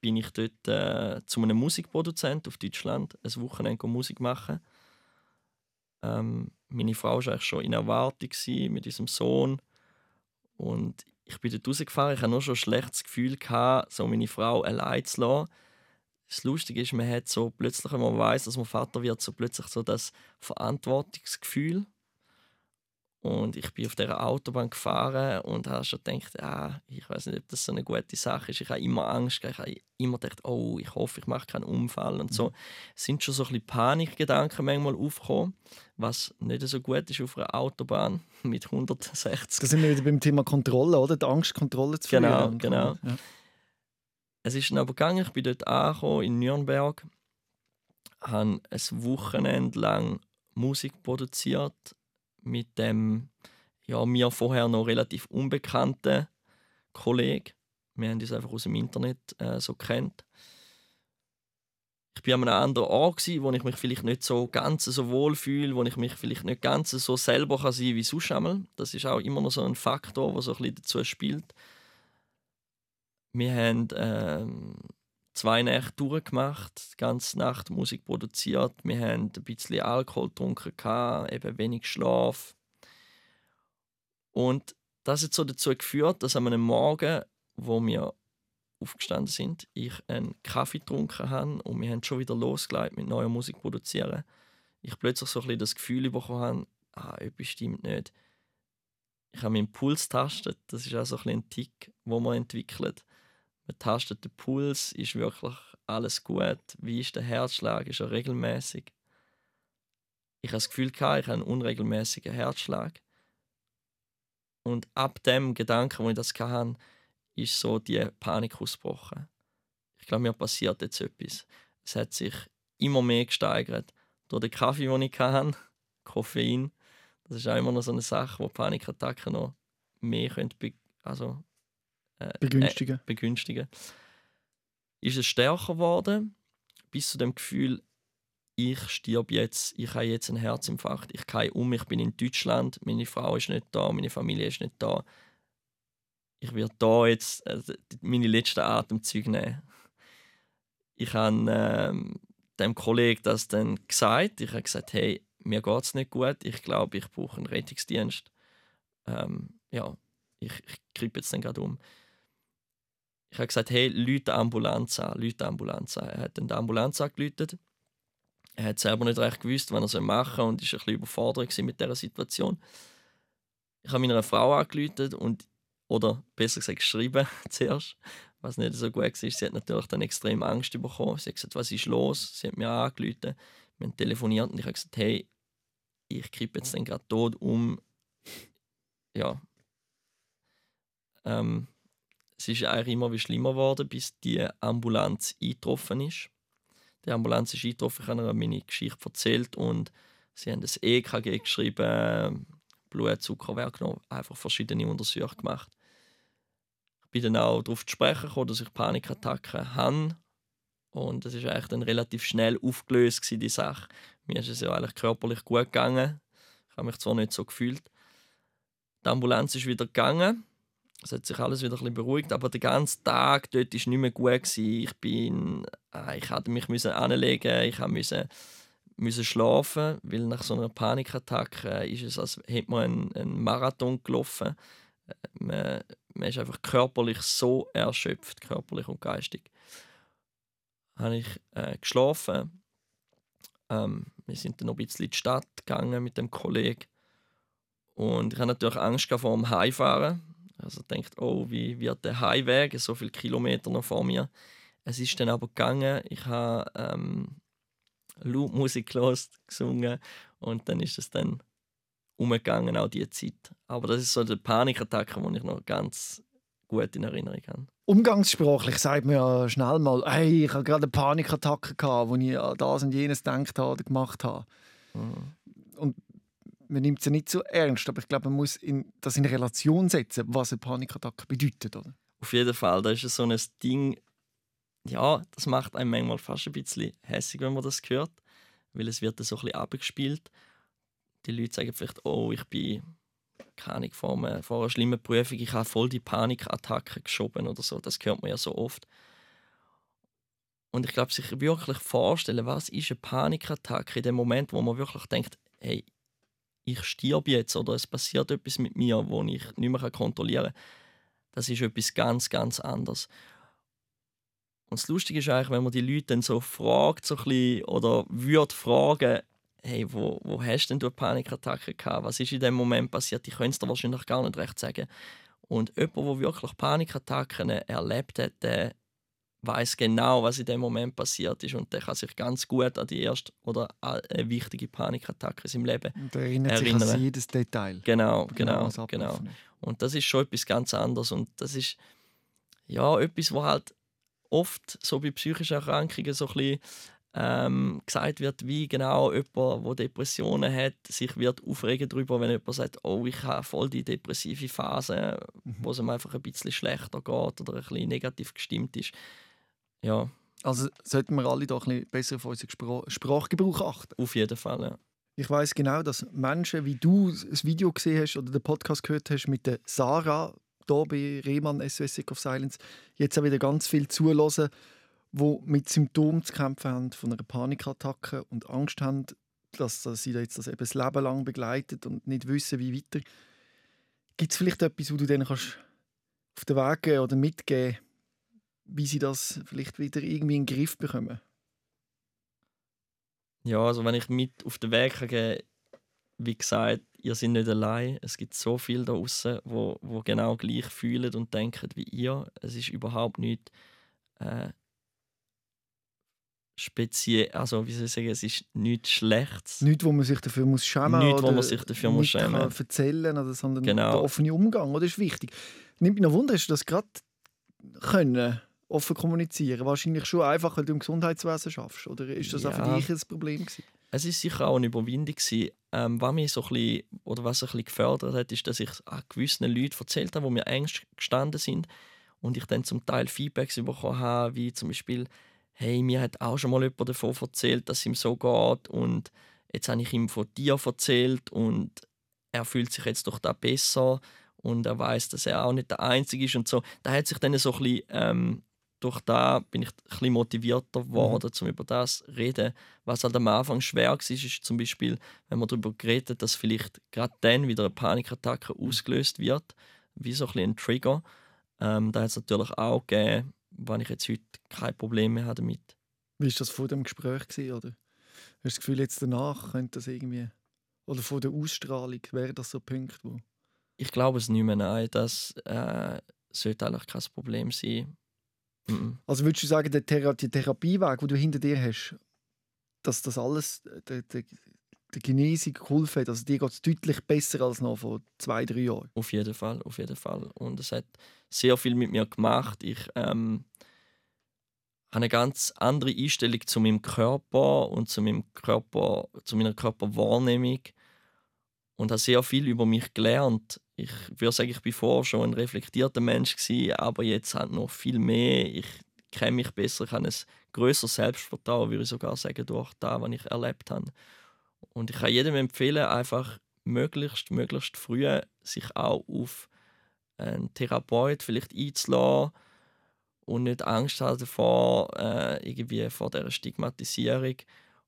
bin ich dort äh, zu einem Musikproduzent auf Deutschland ein Wochenende Musik machen. Ähm, meine Frau war eigentlich schon in Erwartung mit unserem Sohn. Und ich bin dort rausgefahren. Ich hatte nur schon ein schlechtes Gefühl, gehabt, so meine Frau allein zu lassen. Das Lustige ist, man hat so plötzlich, wenn man weiß, dass man Vater wird, so plötzlich so das Verantwortungsgefühl. Und ich bin auf dieser Autobahn gefahren und habe schon gedacht, ah, ich weiß nicht, ob das so eine gute Sache ist. Ich habe immer Angst, ich habe immer gedacht, oh, ich hoffe, ich mache keinen Unfall und so. Mhm. Es sind schon so ein bisschen Panikgedanken manchmal aufgekommen, was nicht so gut ist auf einer Autobahn mit 160. Da sind wir wieder beim Thema Kontrolle, oder? Die Angst, Kontrolle zu verlieren. Genau, genau. Ja. Es ist dann aber gegangen, ich bin dort angekommen in Nürnberg, habe ein Wochenende lang Musik produziert mit dem ja, mir vorher noch relativ unbekannten Kollegen. Wir haben uns einfach aus dem Internet äh, so kennt. Ich war an einem anderen Ort, wo ich mich vielleicht nicht so ganz so wohl fühle, wo ich mich vielleicht nicht ganz so selber kann sein wie sonst einmal. Das ist auch immer noch so ein Faktor, der so ein bisschen dazu spielt. Wir haben ähm, zwei Nächte durchgemacht, die ganze Nacht Musik produziert. Wir haben ein bisschen Alkohol getrunken, eben wenig Schlaf. Und das hat so dazu geführt, dass an einem Morgen, wo wir aufgestanden sind, ich einen Kaffee getrunken habe und wir haben schon wieder losgelegt mit neuer Musik produzieren. Ich plötzlich so ein bisschen das Gefühl bekommen habe, ah, etwas stimmt nicht. Ich habe meinen Puls tastet. Das ist auch so ein, ein Tick, wo man entwickelt. Man tastet den Puls, ist wirklich alles gut? Wie ist der Herzschlag? Ist er regelmäßig? Ich habe das Gefühl, ich habe einen unregelmäßigen Herzschlag. Und ab dem Gedanken, wo ich das hatte, ist so die Panik ausgebrochen. Ich glaube, mir passiert jetzt etwas. Es hat sich immer mehr gesteigert. Durch den Kaffee, den ich hatte, Koffein, das ist auch immer noch so eine Sache, wo Panikattacken noch mehr können, also äh, begünstigen. Äh, begünstigen. Ist es stärker geworden, bis zu dem Gefühl, ich stirb jetzt, ich habe jetzt einen Herzinfarkt, ich gehe um, ich bin in Deutschland, meine Frau ist nicht da, meine Familie ist nicht da. Ich werde da jetzt äh, meine letzten Atemzüge nehmen. Ich habe ähm, dem Kollegen das dann gesagt. Ich habe gesagt, hey, mir geht es nicht gut, ich glaube, ich brauche einen Rettungsdienst. Ähm, ja, ich, ich kriege jetzt dann gerade um. Ich habe gesagt, hey, Leute Ambulanz an, Leute Ambulanz an. Er hat dann die Ambulanz angerufen. Er hat selber nicht recht gewusst, was er machen soll und war ein bisschen überfordert mit dieser Situation. Ich habe meiner Frau angerufen und oder besser gesagt geschrieben zuerst, was nicht so gut war. Sie hat natürlich dann extrem Angst bekommen. Sie hat gesagt, was ist los? Sie hat mir angerufen. Wir haben telefoniert und ich habe gesagt, hey, ich kippe jetzt gerade tot um. Ja. Ähm, es ist eigentlich immer wie schlimmer geworden, bis die Ambulanz eingetroffen ist. Die Ambulanz ist eingetroffen, ich habe ihnen meine Geschichte erzählt und sie haben das EKG geschrieben, Blutzuckerwert genommen, einfach verschiedene Untersuchungen gemacht. Ich bin dann auch darauf zu sprechen gekommen, dass ich Panikattacken habe. Und es ist eigentlich dann relativ schnell aufgelöst, gewesen, die Sache. Mir ist es ja eigentlich körperlich gut gegangen. Ich habe mich zwar nicht so gefühlt. Die Ambulanz ist wieder gegangen es hat sich alles wieder ein bisschen beruhigt, aber der ganze Tag dort war nicht mehr gut. Gewesen. Ich bin, äh, ich hatte mich müssen anlegen, ich musste müssen schlafen, weil nach so einer Panikattacke ist es, als hätte man einen, einen Marathon gelaufen. Äh, man, man ist einfach körperlich so erschöpft, körperlich und geistig. Habe ich äh, geschlafen. Ähm, wir sind dann noch ein bisschen in die Stadt gegangen mit dem Kollegen. Und ich hatte natürlich Angst vor dem Heimfahren also denkt, oh, wie wird der Heimweg, so viele Kilometer noch vor mir. Es ist dann aber gegangen, ich habe ähm, Musik los gesungen und dann ist es dann umgegangen, auch diese Zeit. Aber das ist so die Panikattacke, die ich noch ganz gut in Erinnerung habe. Umgangssprachlich sagt man ja schnell mal, hey, ich habe gerade eine Panikattacke gehabt, wo ich an das und jenes gedacht habe oder gemacht habe. Mhm. Man nimmt es ja nicht so ernst, aber ich glaube, man muss in, das in Relation setzen, was eine Panikattacke bedeutet. Oder? Auf jeden Fall, da ist so ein Ding, ja, das macht einem manchmal fast ein bisschen hässlich, wenn man das hört, weil es wird so ein bisschen abgespielt. Die Leute sagen vielleicht, oh, ich bin keine vor, einer, vor einer schlimmen Prüfung, ich habe voll die Panikattacke geschoben oder so. Das hört man ja so oft. Und ich glaube, sich wirklich vorstellen, was ist eine Panikattacke in dem Moment, wo man wirklich denkt, hey, ich stirb jetzt oder es passiert etwas mit mir, wo ich nicht mehr kontrollieren kann. Das ist etwas ganz, ganz anderes. Und das Lustige ist eigentlich, wenn man die Leute dann so fragt, so bisschen, oder würde fragen, hey, wo, wo hast denn du eine Panikattacke gehabt? Was ist in dem Moment passiert? Die können es dir wahrscheinlich gar nicht recht sagen. Und jemand, der wirklich Panikattacken erlebt hat, der weiß genau, was in dem Moment passiert ist und der kann sich ganz gut an die erste oder eine wichtige Panikattacke in seinem Leben und erinnert erinnern. sich an jedes Detail. Genau, genau, genau. genau. Und das ist schon etwas ganz anderes und das ist ja etwas, wo halt oft so bei psychischen Erkrankungen so ein bisschen ähm, gesagt wird, wie genau jemand, der Depressionen hat, sich wird aufregen darüber, wenn jemand sagt, oh, ich habe voll die depressive Phase, mhm. wo es ihm einfach ein bisschen schlechter geht oder ein bisschen negativ gestimmt ist. Ja. Also sollten wir alle doch ein bisschen besser auf unseren Spr Sprachgebrauch achten? Auf jeden Fall, ja. Ich weiß genau, dass Menschen, wie du das Video gesehen hast oder den Podcast gehört hast mit der Sarah, hier bei Rehmann SOS Sick of Silence, jetzt auch wieder ganz viel zulassen die mit Symptomen zu kämpfen haben von einer Panikattacke und Angst haben, dass, dass sie jetzt das eben das Leben lang begleitet und nicht wissen, wie weiter. Gibt es vielleicht etwas, wo du denen kannst auf den Weg geben oder mitgeben, wie sie das vielleicht wieder irgendwie in den Griff bekommen? Ja, also wenn ich mit auf den Weg gehe, wie gesagt, ihr seid nicht allein. Es gibt so viele da draußen, wo, wo genau gleich fühlen und denken wie ihr. Es ist überhaupt nicht äh, speziell, also wie soll ich sagen, es ist nichts Schlechtes. Nichts, wo man sich dafür muss schämen Nichts, wo man sich dafür muss schämen muss. erzählen oder, sondern genau. der offene Umgang, oder, ist wichtig. Nimmt mich noch Wunder, hast du das gerade können, offen kommunizieren? Wahrscheinlich schon einfach, weil du im Gesundheitswesen schaffst, oder ist das ja. auch für dich ein Problem gewesen? Es war sicher auch eine Überwindung Ähm, was mich so ein bisschen, oder was ein bisschen gefördert hat, ist, dass ich an gewissen Leuten erzählt habe, die mir eng gestanden sind und ich dann zum Teil Feedbacks bekommen habe, wie zum Beispiel hey, mir hat auch schon mal jemand davon erzählt, dass es ihm so geht und jetzt habe ich ihm von dir erzählt und er fühlt sich jetzt doch da besser und er weiß, dass er auch nicht der Einzige ist und so. Da hat sich dann so ein bisschen, ähm, durch da bin ich ein bisschen motivierter geworden, mhm. um über das zu reden. Was halt am Anfang schwer war, ist zum Beispiel, wenn man darüber geredet dass vielleicht gerade dann wieder eine Panikattacke mhm. ausgelöst wird, wie so ein, ein Trigger. Ähm, da hat es natürlich auch gegeben, wenn ich jetzt heute kein Problem mehr habe damit. Wie war das vor dem Gespräch? Gewesen, oder? Hast du das Gefühl, jetzt danach könnte das irgendwie. Oder vor der Ausstrahlung, wäre das so ein Punkt, wo. Ich glaube es nicht mehr, nein. Das äh, sollte eigentlich kein Problem sein. Mhm. Also würdest du sagen, der Thera die Therapieweg, den du hinter dir hast, dass das alles der, der, der Genesung geholfen hat? Also dir geht es deutlich besser als noch vor zwei, drei Jahren? Auf jeden Fall, auf jeden Fall. Und es hat sehr viel mit mir gemacht. Ich ähm, habe eine ganz andere Einstellung zu meinem Körper und zu, meinem Körper, zu meiner Körperwahrnehmung und habe sehr viel über mich gelernt. Ich würde sagen, ich war vorher schon ein reflektierter Mensch aber jetzt halt noch viel mehr. Ich kenne mich besser, ich habe ein größeres Selbstvertrauen, würde ich sogar sagen, durch das, was ich erlebt habe. Und ich kann jedem empfehlen, einfach möglichst, möglichst früh sich auch auf einen Therapeut vielleicht einzulassen und nicht Angst haben davor, äh, irgendwie vor der Stigmatisierung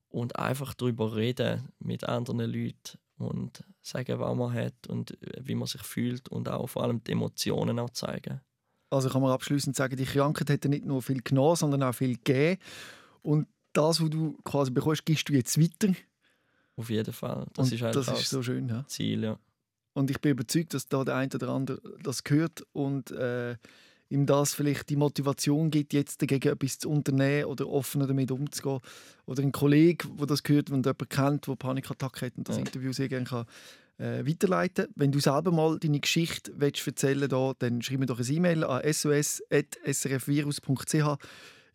und einfach darüber reden mit anderen Leuten und sagen, was man hat und wie man sich fühlt und auch vor allem die Emotionen auch zeigen. Also kann man abschließend sagen, die Krankheit hat nicht nur viel genommen, sondern auch viel gegeben. Und das, was du quasi bekommst, gibst du jetzt weiter. Auf jeden Fall. Das und ist, das ist so schön. Ja. Ziel, ja. Und ich bin überzeugt, dass da der eine oder andere das hört und äh, ihm das vielleicht die Motivation gibt, jetzt dagegen etwas zu unternehmen oder offener damit umzugehen. Oder ein Kollege, der das hört, wenn jemand kennt, der Panikattacke hat und das ja. Interview sehr gerne kann, äh, weiterleiten. Wenn du selber mal deine Geschichte willst erzählen willst, dann schreib mir doch eine E-Mail an sos.srfvirus.ch.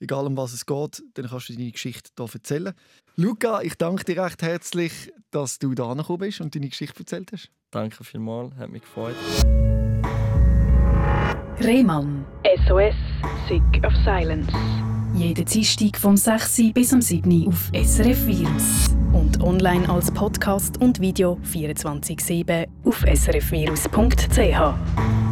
Egal um was es geht, dann kannst du deine Geschichte hier erzählen. Luca, ich danke dir recht herzlich, dass du da gekommen bist und deine Geschichte erzählt hast. Danke vielmals, hat mich gefreut. Rehmann. SOS, Sick of Silence. Jeden Dienstag vom 6. bis am 7. auf SRF Virus. Und online als Podcast und Video 24-7 auf srfvirus.ch.